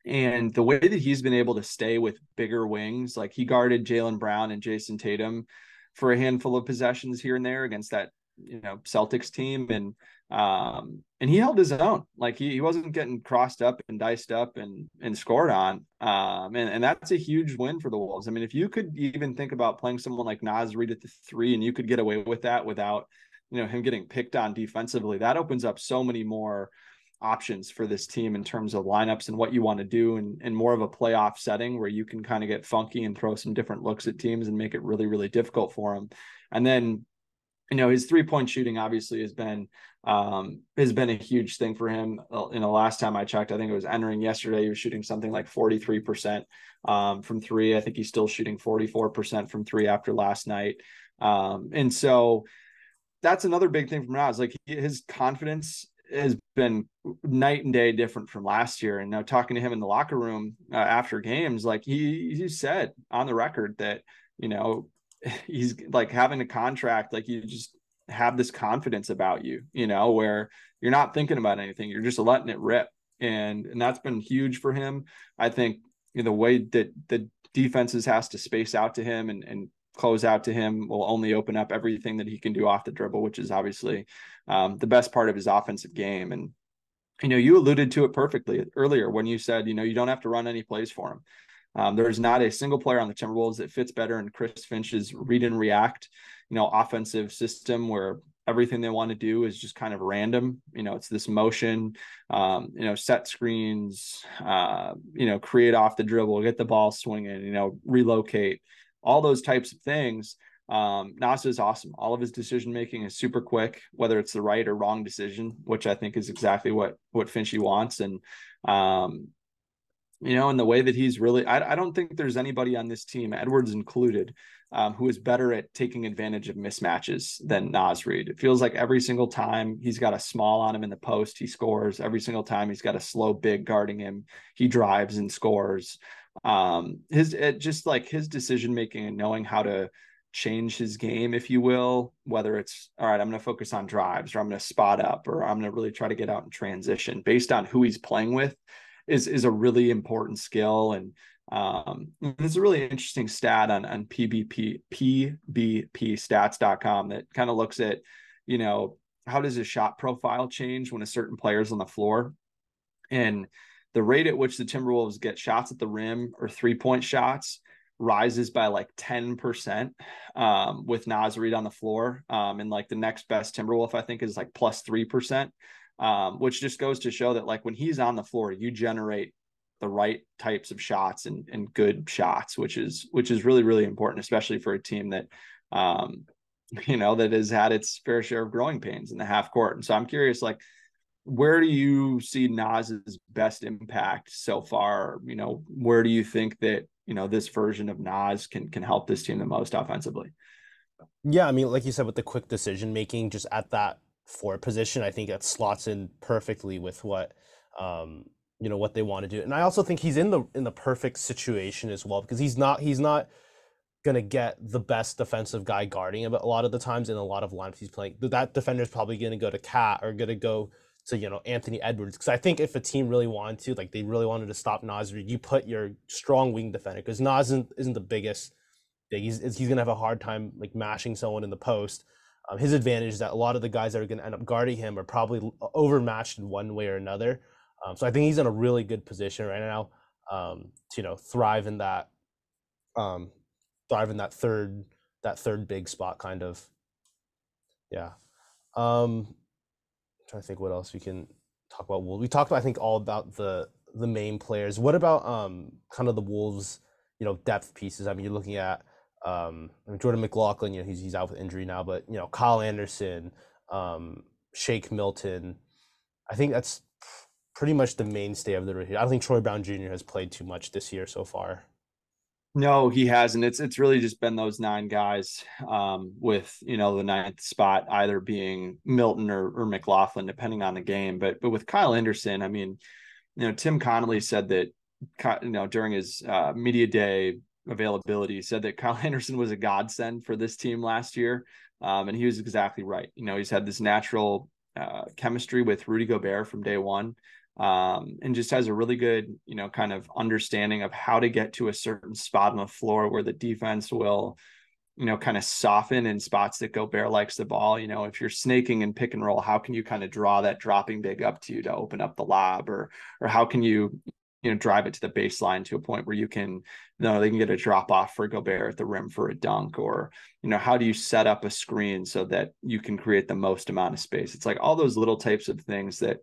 and the way that he's been able to stay with bigger wings, like he guarded Jaylen Brown and Jayson Tatum for a handful of possessions here and there against that, you know, Celtics team. And um, and he held his own. Like he, he wasn't getting crossed up and diced up and and scored on. Um, and, and that's a huge win for the Wolves. I mean, if you could even think about playing someone like Naz Reid at the three and you could get away with that without, you know, him getting picked on defensively, that opens up so many more options for this team in terms of lineups and what you want to do and, and more of a playoff setting where you can kind of get funky and throw some different looks at teams and make it really, really difficult for them. And then you know his three point shooting obviously has been um, has been a huge thing for him. In the last time I checked, I think it was entering yesterday. He was shooting something like forty three percent um, from three. I think he's still shooting forty four percent from three after last night. Um, and so that's another big thing from now is like his confidence has been night and day different from last year. And now talking to him in the locker room uh, after games, like he he said on the record that you know he's like having a contract like you just have this confidence about you you know where you're not thinking about anything you're just letting it rip and and that's been huge for him. I think you know, the way that the defenses has to space out to him and and close out to him will only open up everything that he can do off the dribble, which is obviously um, the best part of his offensive game. And you know, you alluded to it perfectly earlier when you said, you know, you don't have to run any plays for him. Um, there's not a single player on the Timberwolves that fits better in Chris Finch's read and react, you know, offensive system where everything they want to do is just kind of random. You know, it's this motion, um, you know, set screens, uh, you know, create off the dribble, get the ball swinging, you know, relocate, all those types of things. Um, Naz is awesome. All of his decision making is super quick, whether it's the right or wrong decision, which I think is exactly what what Finchy wants. And um, you know, in the way that he's really, I, I don't think there's anybody on this team, Edwards included, um, who is better at taking advantage of mismatches than Naz Reid. It feels like every single time he's got a small on him in the post, he scores. Every single time he's got a slow big guarding him, he drives and scores. Um, his it just like his decision making and knowing how to change his game, if you will, whether it's all right, I'm going to focus on drives or I'm going to spot up or I'm going to really try to get out in transition based on who he's playing with is is a really important skill. And um, there's a really interesting stat on on PBP PBPstats.com that kind of looks at, you know, how does a shot profile change when a certain player's on the floor, and the rate at which the Timberwolves get shots at the rim or three point shots rises by like 10% um, with Reid on the floor. Um, and like the next best Timberwolf, I think, is like plus 3%, um, which just goes to show that like when he's on the floor, you generate the right types of shots and, and good shots, which is which is really really important, especially for a team that um, you know that has had its fair share of growing pains in the half court. And so I'm curious, like, where do you see Naz's best impact so far? You know, where do you think that you know this version of Nas can can help this team the most offensively? Yeah, I mean, like you said, with the quick decision making, just at that four position, I think that slots in perfectly with what um, you know what they want to do. And I also think he's in the in the perfect situation as well because he's not he's not gonna get the best defensive guy guarding him a lot of the times in a lot of lineups he's playing. That defender is probably gonna go to KAT or gonna go to you know Anthony Edwards because I think if a team really wanted to, like they really wanted to stop Naz, you put your strong wing defender because Naz isn't, isn't the biggest. He's he's gonna have a hard time like mashing someone in the post. Um, his advantage is that a lot of the guys that are gonna end up guarding him are probably overmatched in one way or another. Um, so I think he's in a really good position right now um, to you know thrive in that um, thrive in that third that third big spot kind of. Yeah. Um, I'm trying to think what else we can talk about. Wolves. We talked, I think, all about the the main players. What about um kind of the Wolves, you know, depth pieces? I mean, you're looking at um Jordan McLaughlin. You know, he's he's out with injury now, but you know, Kyle Anderson, um, Shake Milton. I think that's pretty much the mainstay of the rotation. I don't think Troy Brown Jr. has played too much this year so far. No, he hasn't. It's it's really just been those nine guys, um, with you know the ninth spot either being Milton or, or McLaughlin, depending on the game. But but with Kyle Anderson, I mean, you know, Tim Connelly said that you know during his uh, media day availability said that Kyle Anderson was a godsend for this team last year, um, and he was exactly right. You know, he's had this natural uh, chemistry with Rudy Gobert from day one um, and just has a really good, you know, kind of understanding of how to get to a certain spot on the floor where the defense will, you know, kind of soften in spots that Gobert likes the ball. You know, if you're snaking and pick and roll, how can you kind of draw that dropping big up to you to open up the lob, or or how can you, you know, drive it to the baseline to a point where you can, you know, they can get a drop off for Gobert at the rim for a dunk, or you know, how do you set up a screen so that you can create the most amount of space? It's like all those little types of things that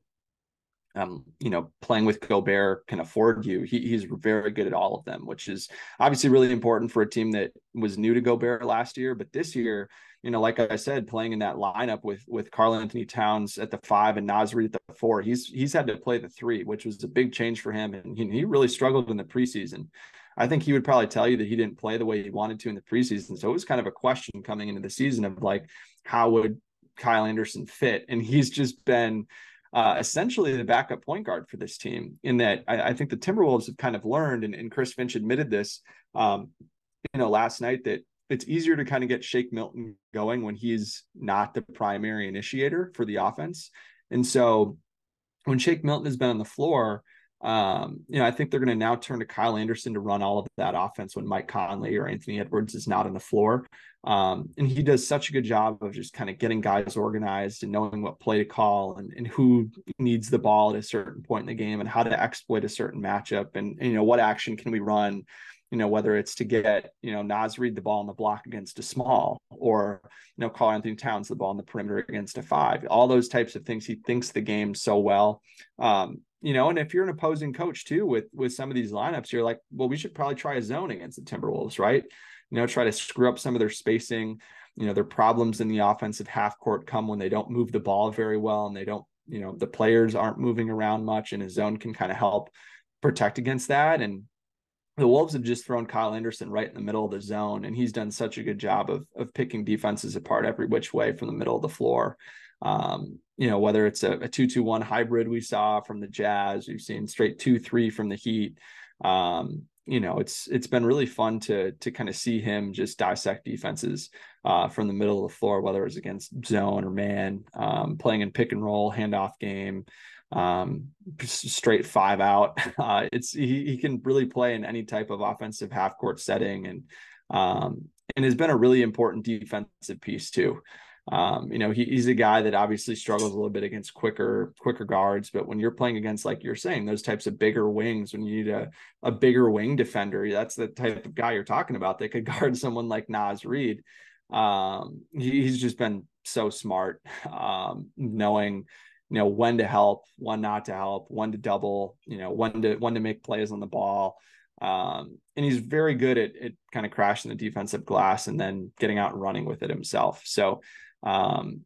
um, you know, playing with Gobert can afford you. He, he's very good at all of them, which is obviously really important for a team that was new to Gobert last year. But this year, you know, like I said, playing in that lineup with with Karl-Anthony Towns at the five and Naz Reid at the four, he's he's had to play the three, which was a big change for him, and he, he really struggled in the preseason. I think he would probably tell you that he didn't play the way he wanted to in the preseason. So it was kind of a question coming into the season of like, how would Kyle Anderson fit? And he's just been uh, essentially the backup point guard for this team. In that, I, I, think the Timberwolves have kind of learned, and, and Chris Finch admitted this, um, you know, last night that it's easier to kind of get Shake Milton going when he's not the primary initiator for the offense. And so when Shake Milton has been on the floor, um, you know, I think they're going to now turn to Kyle Anderson to run all of that offense when Mike Conley or Anthony Edwards is not on the floor. Um, and he does such a good job of just kind of getting guys organized and knowing what play to call and, and who needs the ball at a certain point in the game and how to exploit a certain matchup and, and you know what action can we run you know, whether it's to get, you know, Naz Reid the ball on the block against a small or, you know, Karl-Anthony Towns the ball on the perimeter against a five, all those types of things. He thinks the game so well. Um, you know, and if you're an opposing coach too with with some of these lineups, you're like, well, we should probably try a zone against the Timberwolves, right? You know, try to screw up some of their spacing. You know, their problems in the offensive half court come when they don't move the ball very well and they don't, you know, the players aren't moving around much, and a zone can kind of help protect against that. And the Wolves have just thrown Kyle Anderson right in the middle of the zone, and he's done such a good job of of picking defenses apart every which way from the middle of the floor. Um, you know, whether it's a, a two-two-one hybrid we saw from the Jazz, we've seen straight two-three from the Heat. Um, you know, it's it's been really fun to to kind of see him just dissect defenses uh, from the middle of the floor, whether it's against zone or man, um, playing in pick and roll, handoff game, um, straight five out. Uh, it's he, he can really play in any type of offensive half court setting, and um, and has been a really important defensive piece too. Um, you know, he, he's a guy that obviously struggles a little bit against quicker, quicker guards. But when you're playing against, like you're saying, those types of bigger wings, when you need a, a bigger wing defender, that's the type of guy you're talking about that could guard someone like Naz Reid. Um, he, he's just been so smart, um, knowing, you know, when to help, when not to help, when to double, you know, when to when to make plays on the ball. Um, and he's very good at, at kind of crashing the defensive glass and then getting out and running with it himself. So um,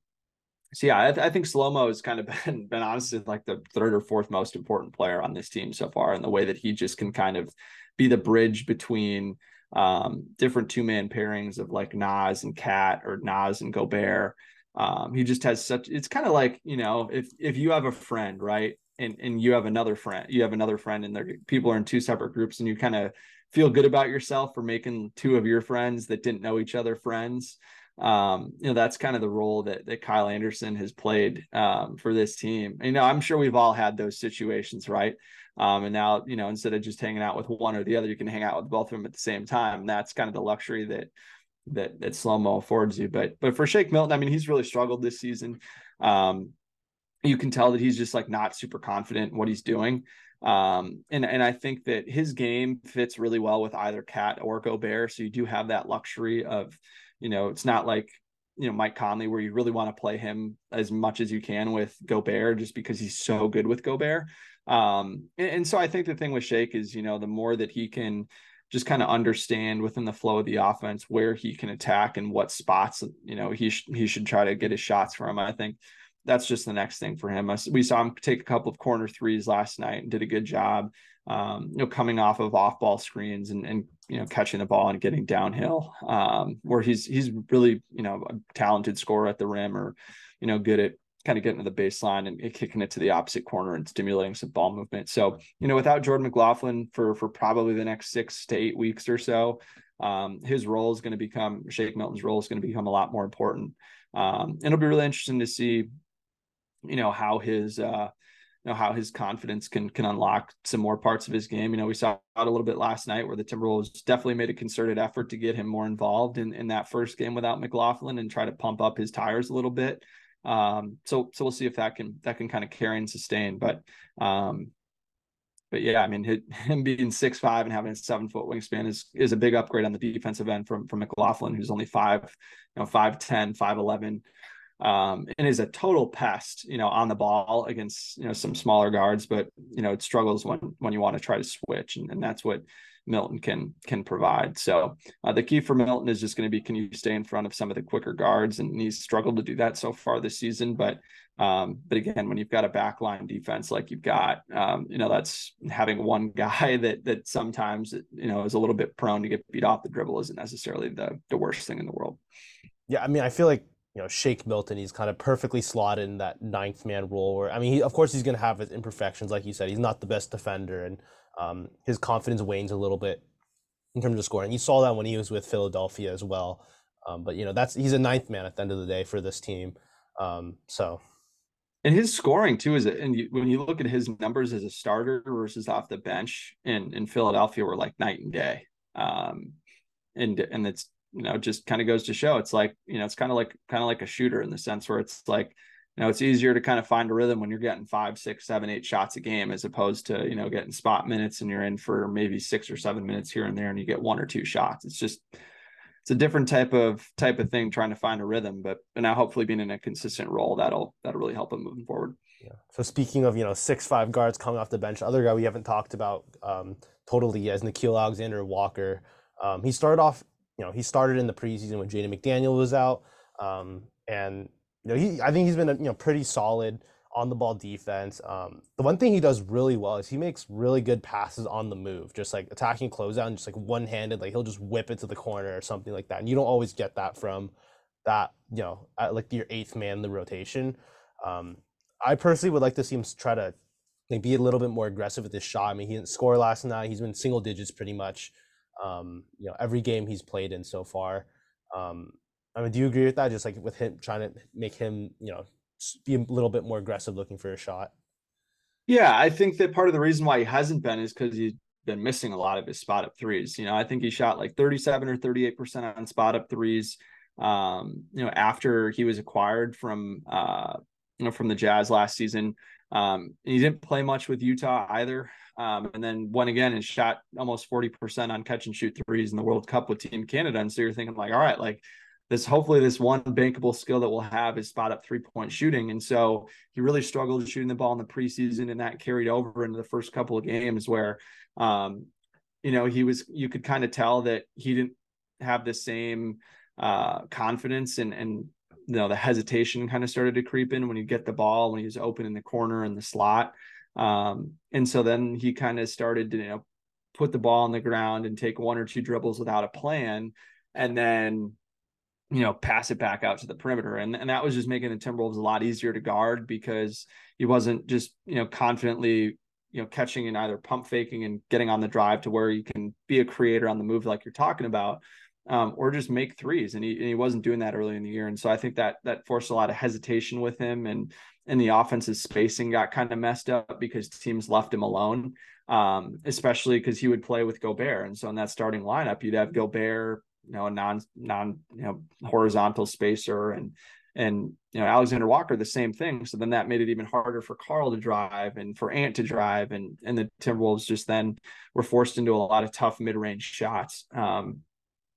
so yeah, I, th- I think Slomo has kind of been been honestly like the third or fourth most important player on this team so far, in the way that he just can kind of be the bridge between um, different two man pairings of like Naz and KAT or Naz and Gobert. Um, he just has such. It's kind of like you know if if you have a friend right and and you have another friend, you have another friend, and there people are in two separate groups, and you kind of feel good about yourself for making two of your friends that didn't know each other friends um, you know, that's kind of the role that that Kyle Anderson has played um, for this team. you know, I'm sure we've all had those situations, right? Um, and now, you know, instead of just hanging out with one or the other, you can hang out with both of them at the same time. And that's kind of the luxury that that that Slomo affords you. But but for Shake Milton, I mean, he's really struggled this season. Um, you can tell that he's just like not super confident in what he's doing. Um, and and I think that his game fits really well with either KAT or Gobert. So you do have that luxury of you know, it's not like you know Mike Conley where you really want to play him as much as you can with Gobert just because he's so good with Gobert. Um, and, and so I think the thing with Shake is you know the more that he can just kind of understand within the flow of the offense where he can attack and what spots you know he sh- he should try to get his shots from. I think that's just the next thing for him. We saw him take a couple of corner threes last night and did a good job. Um, you know, coming off of off ball screens and, and you know catching the ball and getting downhill um, where he's he's really you know a talented scorer at the rim or you know good at kind of getting to the baseline and kicking it to the opposite corner and stimulating some ball movement so you know without jordan mclaughlin for for probably the next six to eight weeks or so um, his role is going to become shake milton's role is going to become a lot more important um, it'll be really interesting to see you know how his uh you know how his confidence can can unlock some more parts of his game. You know, we saw a little bit last night where the Timberwolves definitely made a concerted effort to get him more involved in in that first game without McLaughlin and try to pump up his tires a little bit. Um, so so we'll see if that can that can kind of carry and sustain. But um, but yeah, I mean, him being six five and having a seven foot wingspan is is a big upgrade on the defensive end from from McLaughlin, who's only five, you know, five ten, five eleven um, and is a total pest, you know, on the ball against you know some smaller guards, but you know it struggles when when you want to try to switch, and, and that's what Milton can can provide. So uh, the key for Milton is just going to be can you stay in front of some of the quicker guards, and he's struggled to do that so far this season. But um, but again, when you've got a backline defense like you've got, um, you know, that's having one guy that that sometimes you know is a little bit prone to get beat off the dribble isn't necessarily the the worst thing in the world. Yeah, I mean, I feel like you know, Shake Milton, he's kind of perfectly slotted in that ninth man role. Where I mean, he, of course, he's going to have his imperfections, like you said. He's not the best defender, and um, his confidence wanes a little bit in terms of scoring. You saw that when he was with Philadelphia as well. Um, but you know, that's he's a ninth man at the end of the day for this team. Um, so, and his scoring too is it and you, when you look at his numbers as a starter versus off the bench in in Philadelphia were like night and day. Um, and and it's you know just kind of goes to show it's like you know it's kind of like kind of like a shooter in the sense where it's like you know it's easier to kind of find a rhythm when you're getting five six seven eight shots a game as opposed to you know getting spot minutes and you're in for maybe six or seven minutes here and there and you get one or two shots. It's just it's a different type of type of thing trying to find a rhythm but, but now hopefully being in a consistent role that'll that'll really help him moving forward. Yeah. So speaking of you know six five guards coming off the bench other guy we haven't talked about um totally as Nickeil Alexander Walker. Um he started off you know he started in the preseason when Jaden McDaniel was out um and you know he I think he's been you know pretty solid on the ball defense. Um, the one thing he does really well is he makes really good passes on the move, just like attacking closeout and just like one handed, like he'll just whip it to the corner or something like that. And you don't always get that from that, you know, like your eighth man in the rotation. Um, I personally would like to see him try to like, be a little bit more aggressive with his shot. I mean, he didn't score last night. He's been single digits pretty much, um, you know, every game he's played in so far. Um, I mean, do you agree with that? Just like with him trying to make him, you know, be a little bit more aggressive looking for a shot. Yeah, I think that part of the reason why he hasn't been is because he's been missing a lot of his spot up threes. You know, I think he shot like 37 or 38% on spot up threes. Um, you know, after he was acquired from uh, you know, from the Jazz last season. Um, he didn't play much with Utah either. Um, and then went again and shot almost 40% on catch and shoot threes in the World Cup with Team Canada. And so you're thinking, like, all right, like this hopefully this one bankable skill that we'll have is spot up three point shooting. And so he really struggled shooting the ball in the preseason, and that carried over into the first couple of games where, um, you know, he was you could kind of tell that he didn't have the same uh, confidence and and you know the hesitation kind of started to creep in when you get the ball when he was open in the corner in the slot. Um, and so then he kind of started to you know put the ball on the ground and take one or two dribbles without a plan, and then you know, pass it back out to the perimeter. And, and that was just making the Timberwolves a lot easier to guard because he wasn't just, you know, confidently, you know, catching and either pump faking and getting on the drive to where you can be a creator on the move like you're talking about, um, or just make threes. And he, and he wasn't doing that early in the year. And so I think that that forced a lot of hesitation with him and and the offensive spacing got kind of messed up because teams left him alone. Um, especially because he would play with Gobert. And so in that starting lineup, you'd have Gobert, you know a non non you know horizontal spacer and and you know Alexander Walker the same thing. So then that made it even harder for Karl to drive and for Ant to drive, and and the Timberwolves just then were forced into a lot of tough mid range shots. Um,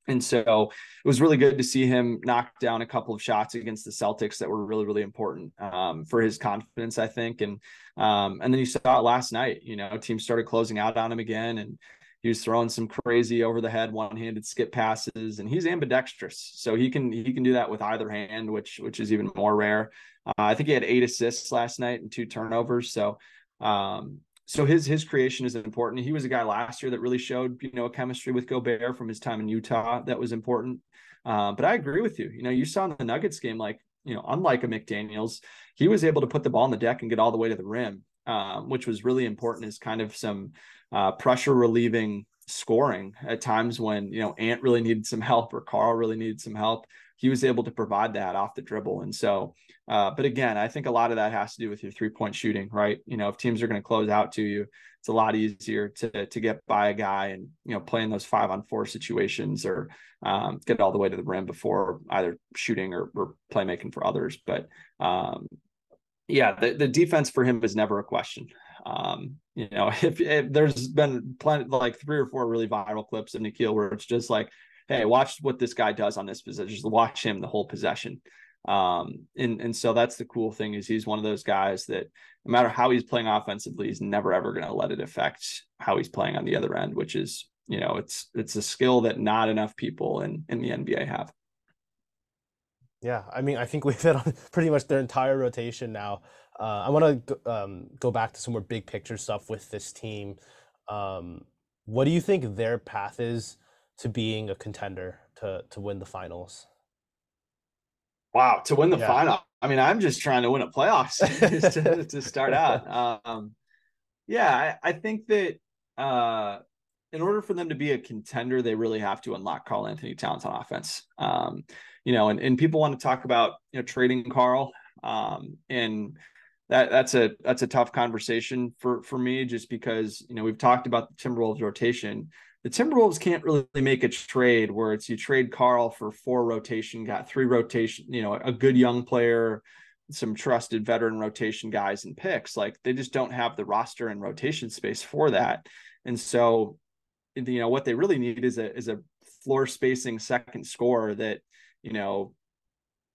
and so it was really good to see him knock down a couple of shots against the Celtics that were really really important um, for his confidence, I think. And um, and then you saw it last night. You know, teams started closing out on him again, and he was throwing some crazy over the head one-handed skip passes and he's ambidextrous. So he can he can do that with either hand which which is even more rare. Uh, i think he had eight assists last night and two turnovers. So um so his his creation is important. He was a guy last year that really showed you know a chemistry with gobert from his time in utah that was important. Uh, but i agree with you. You know you saw in the nuggets game like you know unlike a mcdaniels he was able to put the ball on the deck and get all the way to the rim um, which was really important as kind of some uh, pressure relieving scoring at times when you know Ant really needed some help or Karl really needed some help. He was able to provide that off the dribble, and so. Uh, but again, I think a lot of that has to do with your three point shooting, right? You know, if teams are going to close out to you, it's a lot easier to to get by a guy and you know play in those five on four situations or um, get all the way to the rim before either shooting or, or playmaking for others. But um, yeah, the, the defense for him is never a question. Um, you know, if, if, there's been plenty, like three or four really viral clips of Nickeil where it's just like, hey, watch what this guy does on this possession. Just watch him the whole possession. Um, and and so that's the cool thing is he's one of those guys that no matter how he's playing offensively, he's never ever going to let it affect how he's playing on the other end, which is you know it's it's a skill that not enough people in in the NBA have. Yeah, I mean, I think we've hit on pretty much their entire rotation now. Uh, I want to um, go back to some more big picture stuff with this team. Um, what do you think their path is to being a contender to to win the finals? Wow, to win the yeah. final. I mean, I'm just trying to win a playoffs to, to, start out. Um, yeah, I, I, think that uh, in order for them to be a contender, they really have to unlock Karl-Anthony Towns on offense. Um, you know, and, and people want to talk about you know trading Karl. Um, and that that's a that's a tough conversation for for me just because you know we've talked about the Timberwolves rotation. The Timberwolves can't really make a trade where it's you trade Karl for four rotation, got three rotation, you know, a good young player, some trusted veteran rotation guys and picks. Like they just don't have the roster and rotation space for that. And so, you know, what they really need is a is a floor spacing second score that, you know,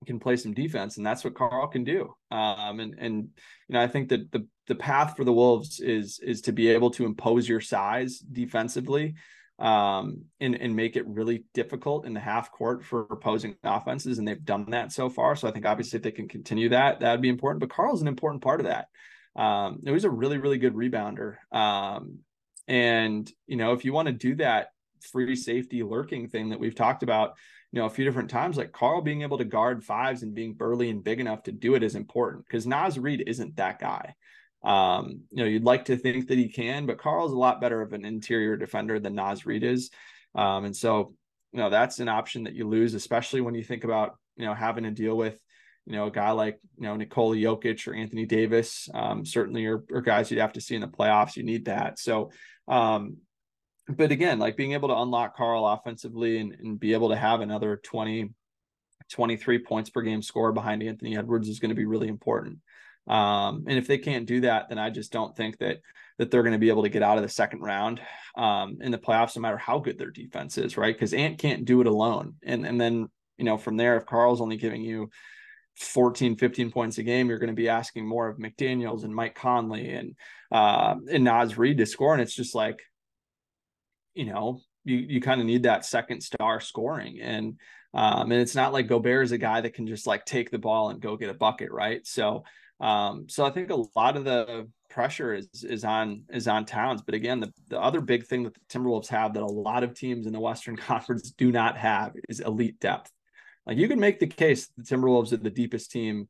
can play some defense, and that's what Karl can do. Um, and and you know, I think that the the path for the Wolves is is to be able to impose your size defensively, um, and and make it really difficult in the half court for opposing offenses, and they've done that so far. So I think obviously if they can continue that, that'd be important. But Karl's an important part of that. Um, he's a really really good rebounder. Um, and you know, if you want to do that free safety lurking thing that we've talked about know, a few different times, like Karl being able to guard fives and being burly and big enough to do it is important because Naz Reid isn't that guy. Um, you know, you'd like to think that he can, but Karl's a lot better of an interior defender than Naz Reid is. Um, and so, you know, that's an option that you lose, especially when you think about, you know, having to deal with, you know, a guy like, you know, Nikola Jokic or Anthony Davis, um, certainly are guys you'd have to see in the playoffs. You need that. So, um, but again, like being able to unlock Karl offensively and, and be able to have another 20, 23 points per game score behind Anthony Edwards is going to be really important. Um, and if they can't do that, then I just don't think that that they're going to be able to get out of the second round um, in the playoffs, no matter how good their defense is, right? Because Ant can't do it alone. And and then you know from there, if Karl's only giving you 14, 15 points a game, you're going to be asking more of McDaniels and Mike Conley and uh, and Naz Reid to score, and it's just like you know, you you kind of need that second star scoring. And um, and it's not like Gobert is a guy that can just like take the ball and go get a bucket, right? So um, so I think a lot of the pressure is is on is on Towns. But again, the, the other big thing that the Timberwolves have that a lot of teams in the Western Conference do not have is elite depth. Like you can make the case the Timberwolves are the deepest team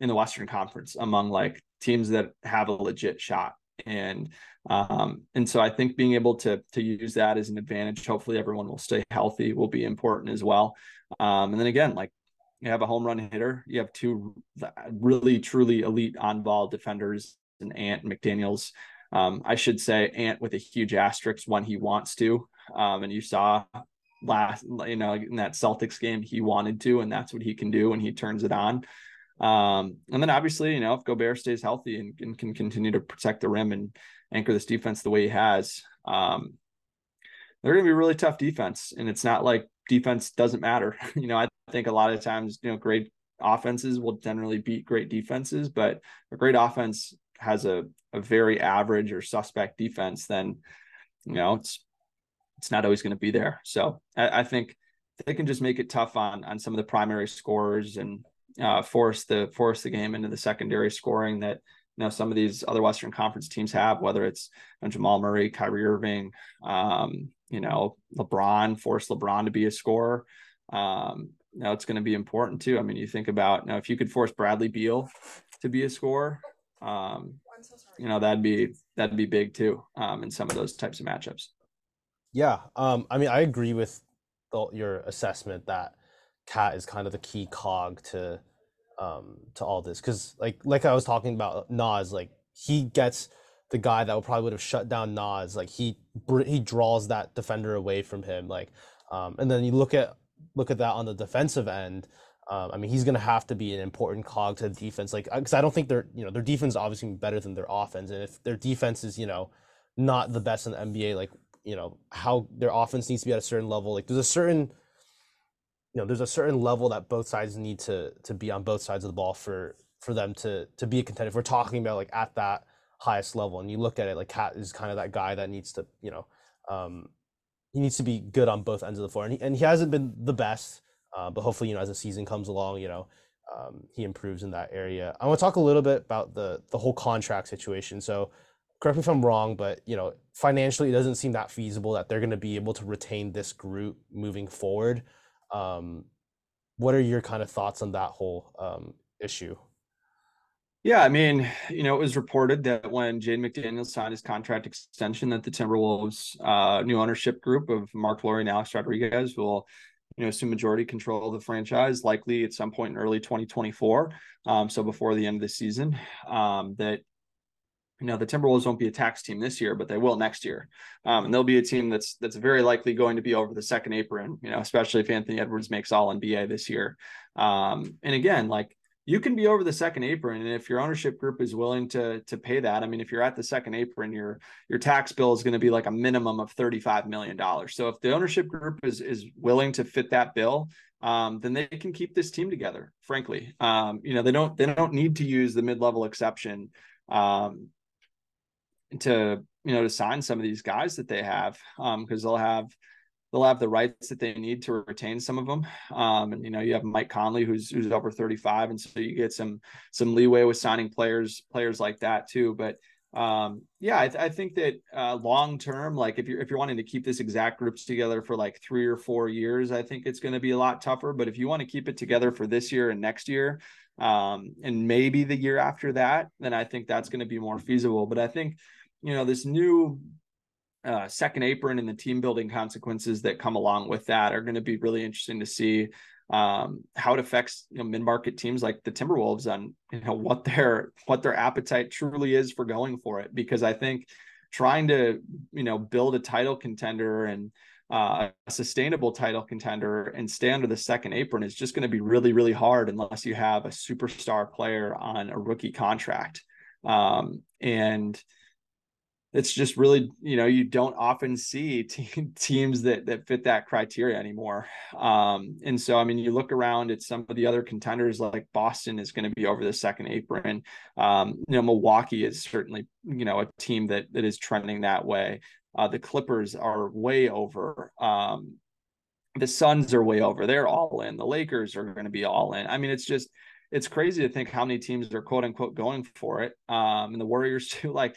in the Western Conference among like teams that have a legit shot. And um, and so I think being able to to use that as an advantage, hopefully everyone will stay healthy, will be important as well. Um, and then again, like you have a home run hitter, you have two really truly elite on ball defenders, and Ant and McDaniels. Um, I should say Ant with a huge asterisk when he wants to. Um, and you saw last, you know, in that Celtics game, he wanted to, and that's what he can do when he turns it on. Um, and then obviously, you know, if Gobert stays healthy and, and, can continue to protect the rim and anchor this defense the way he has, um, they're going to be really tough defense. And it's not like defense doesn't matter. you know, I think a lot of times, you know, great offenses will generally beat great defenses, but a great offense has a, a very average or suspect defense, then, you know, it's, it's not always going to be there. So I, I think they can just make it tough on, on some of the primary scorers and, uh, force the force the game into the secondary scoring that you know some of these other Western Conference teams have, whether it's you know, Jamal Murray, Kyrie Irving, um, you know LeBron, force LeBron to be a scorer. Um, you it's going to be important too. I mean, you think about you know if you could force Bradley Beal to be a scorer, um, you know that'd be that'd be big too um, in some of those types of matchups. Yeah, um, I mean, I agree with the, your assessment that KAT is kind of the key cog to um to all this because like like I was talking about naz like he gets the guy that would probably would have shut down naz like he he draws that defender away from him like um and then you look at look at that on the defensive end um, I mean he's gonna have to be an important cog to the defense like because I don't think their you know their defense is obviously better than their offense and if their defense is you know not the best in the NBA like you know how their offense needs to be at a certain level like there's a certain you know there's a certain level that both sides need to to be on both sides of the ball for for them to to be a contender. If we're talking about like at that highest level, and you look at it like KAT is kind of that guy that needs to you know um, he needs to be good on both ends of the floor, and he, and he hasn't been the best, uh, but hopefully you know as the season comes along, you know um, he improves in that area. I want to talk a little bit about the the whole contract situation. So correct me if I'm wrong, but you know financially it doesn't seem that feasible that they're going to be able to retain this group moving forward. Um, what are your kind of thoughts on that whole um, issue? Yeah, I mean, you know, it was reported that when Jaden McDaniels signed his contract extension, that the Timberwolves' uh, new ownership group of Mark Lore and Alex Rodriguez will, you know, assume majority control of the franchise, likely at some point in early 2024. Um, so before the end of the season, um, that you know the Timberwolves won't be a tax team this year, but they will next year, um, and they'll be a team that's that's very likely going to be over the second apron. You know, especially if Anthony Edwards makes All NBA this year. Um, and again, like you can be over the second apron and if your ownership group is willing to to pay that i mean if you're at the second apron your your tax bill is going to be like a minimum of 35 million dollars so if the ownership group is is willing to fit that bill um, then they can keep this team together frankly um, you know they don't they don't need to use the mid-level exception um, to you know to sign some of these guys that they have because um, they'll have they'll have the rights that they need to retain some of them. Um, and you know, you have Mike Conley who's who's over 35, and so you get some some leeway with signing players players like that too. But um, yeah, I, th- I, think that uh, long term, like if you're if you're wanting to keep this exact groups together for like three or four years, I think it's going to be a lot tougher. But if you want to keep it together for this year and next year, um, and maybe the year after that, then I think that's going to be more feasible. But I think you know this new uh, second apron and the team building consequences that come along with that are going to be really interesting to see um, how it affects you know mid market teams like the Timberwolves on you know what their what their appetite truly is for going for it. Because I think trying to you know build a title contender and uh, a sustainable title contender and stay under the second apron is just going to be really really hard unless you have a superstar player on a rookie contract. Um, and it's just really you know you don't often see te- teams that that fit that criteria anymore. Um, and so i mean you look around at some of the other contenders like boston is going to be over the second apron. Um, you know milwaukee is certainly you know a team that that is trending that way. Uh, the clippers are way over. Um, the suns are way over. They're all in. The lakers are going to be all in. I mean it's just it's crazy to think how many teams are quote unquote going for it. Um, and the warriors too like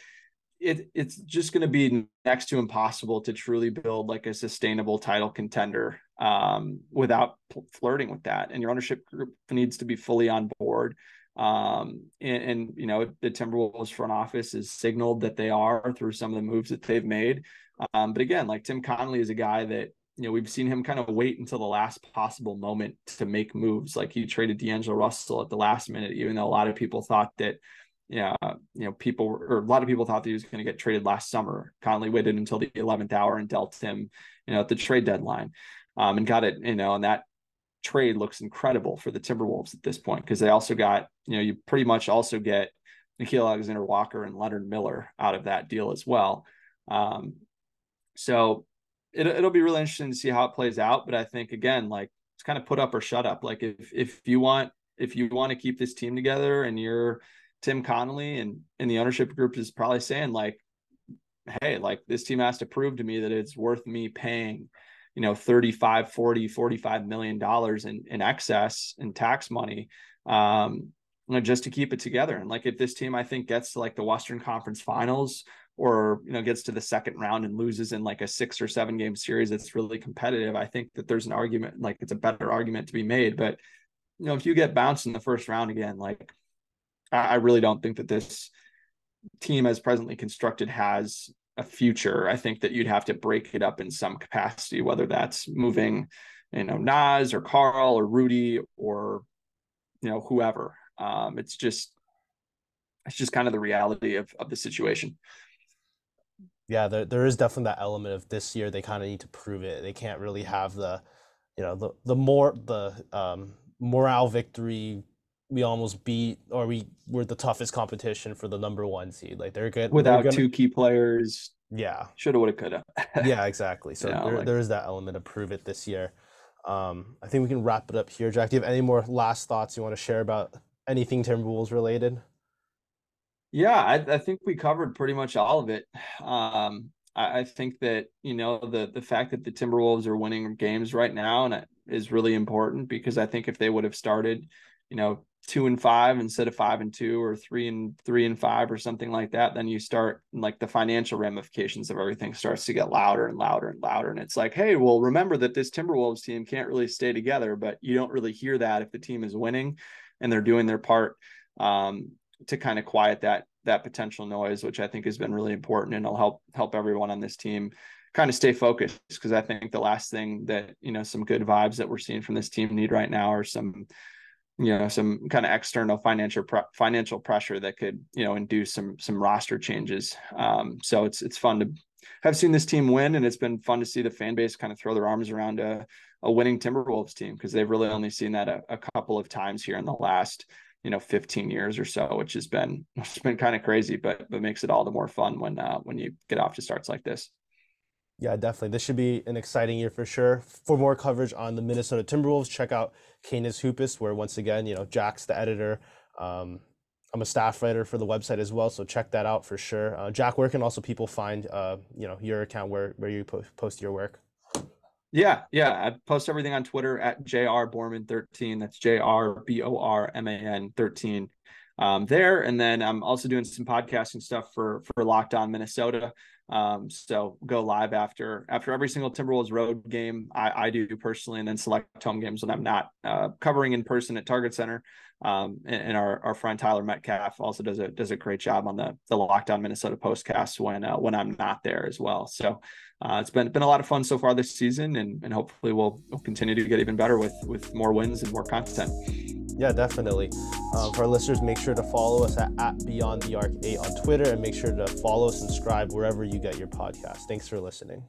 it it's just going to be next to impossible to truly build like a sustainable title contender um, without flirting with that. And your ownership group needs to be fully on board. Um, and, and, you know the Timberwolves front office has signaled that they are through some of the moves that they've made. Um, but again, like Tim Connelly is a guy that you know we've seen him kind of wait until the last possible moment to make moves. Like he traded D'Angelo Russell at the last minute, even though a lot of people thought that yeah, you know, people or a lot of people thought that he was going to get traded last summer. Conley waited until the 11th hour and dealt him, you know, at the trade deadline, um, and got it, you know, and that trade looks incredible for the Timberwolves at this point because they also got, you know, you pretty much also get Nickeil Alexander Walker and Leonard Miller out of that deal as well. Um, so it, it'll be really interesting to see how it plays out. But I think again, like it's kind of put up or shut up. Like if if you want if you want to keep this team together and you're Tim Connelly and and the ownership group is probably saying like, hey, like this team has to prove to me that it's worth me paying, you know, 35, 40, 45 million dollars in, in excess in tax money. Um, you know, just to keep it together. And like if this team I think gets to like the Western Conference finals or you know gets to the second round and loses in like a six or seven game series that's really competitive, I think that there's an argument like it's a better argument to be made. But you know, if you get bounced in the first round again, like I really don't think that this team, as presently constructed, has a future. I think that you'd have to break it up in some capacity, whether that's moving, you know, Naz or Karl or Rudy or you know whoever. Um, it's just it's just kind of the reality of of the situation. Yeah, there there is definitely that element of this year. They kind of need to prove it. They can't really have the, you know, the the more the um, morale victory we almost beat or we were the toughest competition for the number one seed. Like they're good without they're gonna, two key players. Yeah, shoulda, woulda, coulda. yeah, exactly. So there, like, there is that element to prove it this year. Um, I think we can wrap it up here. Jack, do you have any more last thoughts you want to share about anything Timberwolves related? Yeah, I, I think we covered pretty much all of it. Um, I, I think that you know the the fact that the Timberwolves are winning games right now and is really important because I think if they would have started, you know, two and five instead of five and two or three and three and five or something like that, then you start like the financial ramifications of everything starts to get louder and louder and louder. And it's like, hey, well, remember that this Timberwolves team can't really stay together, but you don't really hear that if the team is winning and they're doing their part um, to kind of quiet that that potential noise, which I think has been really important and will help help everyone on this team kind of stay focused because I think the last thing that you know some good vibes that we're seeing from this team need right now are some you know some kind of external financial financial pressure that could you know induce some some roster changes. Um, so it's it's fun to have seen this team win, and it's been fun to see the fan base kind of throw their arms around a, a winning Timberwolves team because they've really only seen that a, a, couple of times here in the last you know 15 years or so, which has been it's been kind of crazy, but but makes it all the more fun when uh, when you get off to starts like this. Yeah, definitely. This should be an exciting year for sure. For more coverage on the Minnesota Timberwolves, check out Canis Hoopus, where once again, you know, Jack's the editor. Um, I'm a staff writer for the website as well, so check that out for sure. Uh, Jack, where can also people find uh, you know your account where where you po- post your work? Yeah, yeah, I post everything on Twitter at jr borman 13. That's J R B O R M A N 13. Um, there, and then I'm also doing some podcasting stuff for for Locked On Minnesota. Um, so go live after after every single Timberwolves road game. I, I do personally, and then select home games when I'm not uh, covering in person at Target Center. Um, and, and, our our friend Tyler Metcalf also does a does a great job on the the Lockdown Minnesota postcast when uh, when I'm not there as well. So uh, it's been been a lot of fun so far this season, and and hopefully we'll, we'll continue to get even better with with more wins and more content. Yeah, definitely. Um, for our listeners, make sure to follow us at, at Beyond the Arc 8 on Twitter and make sure to follow, subscribe wherever you get your podcast. Thanks for listening.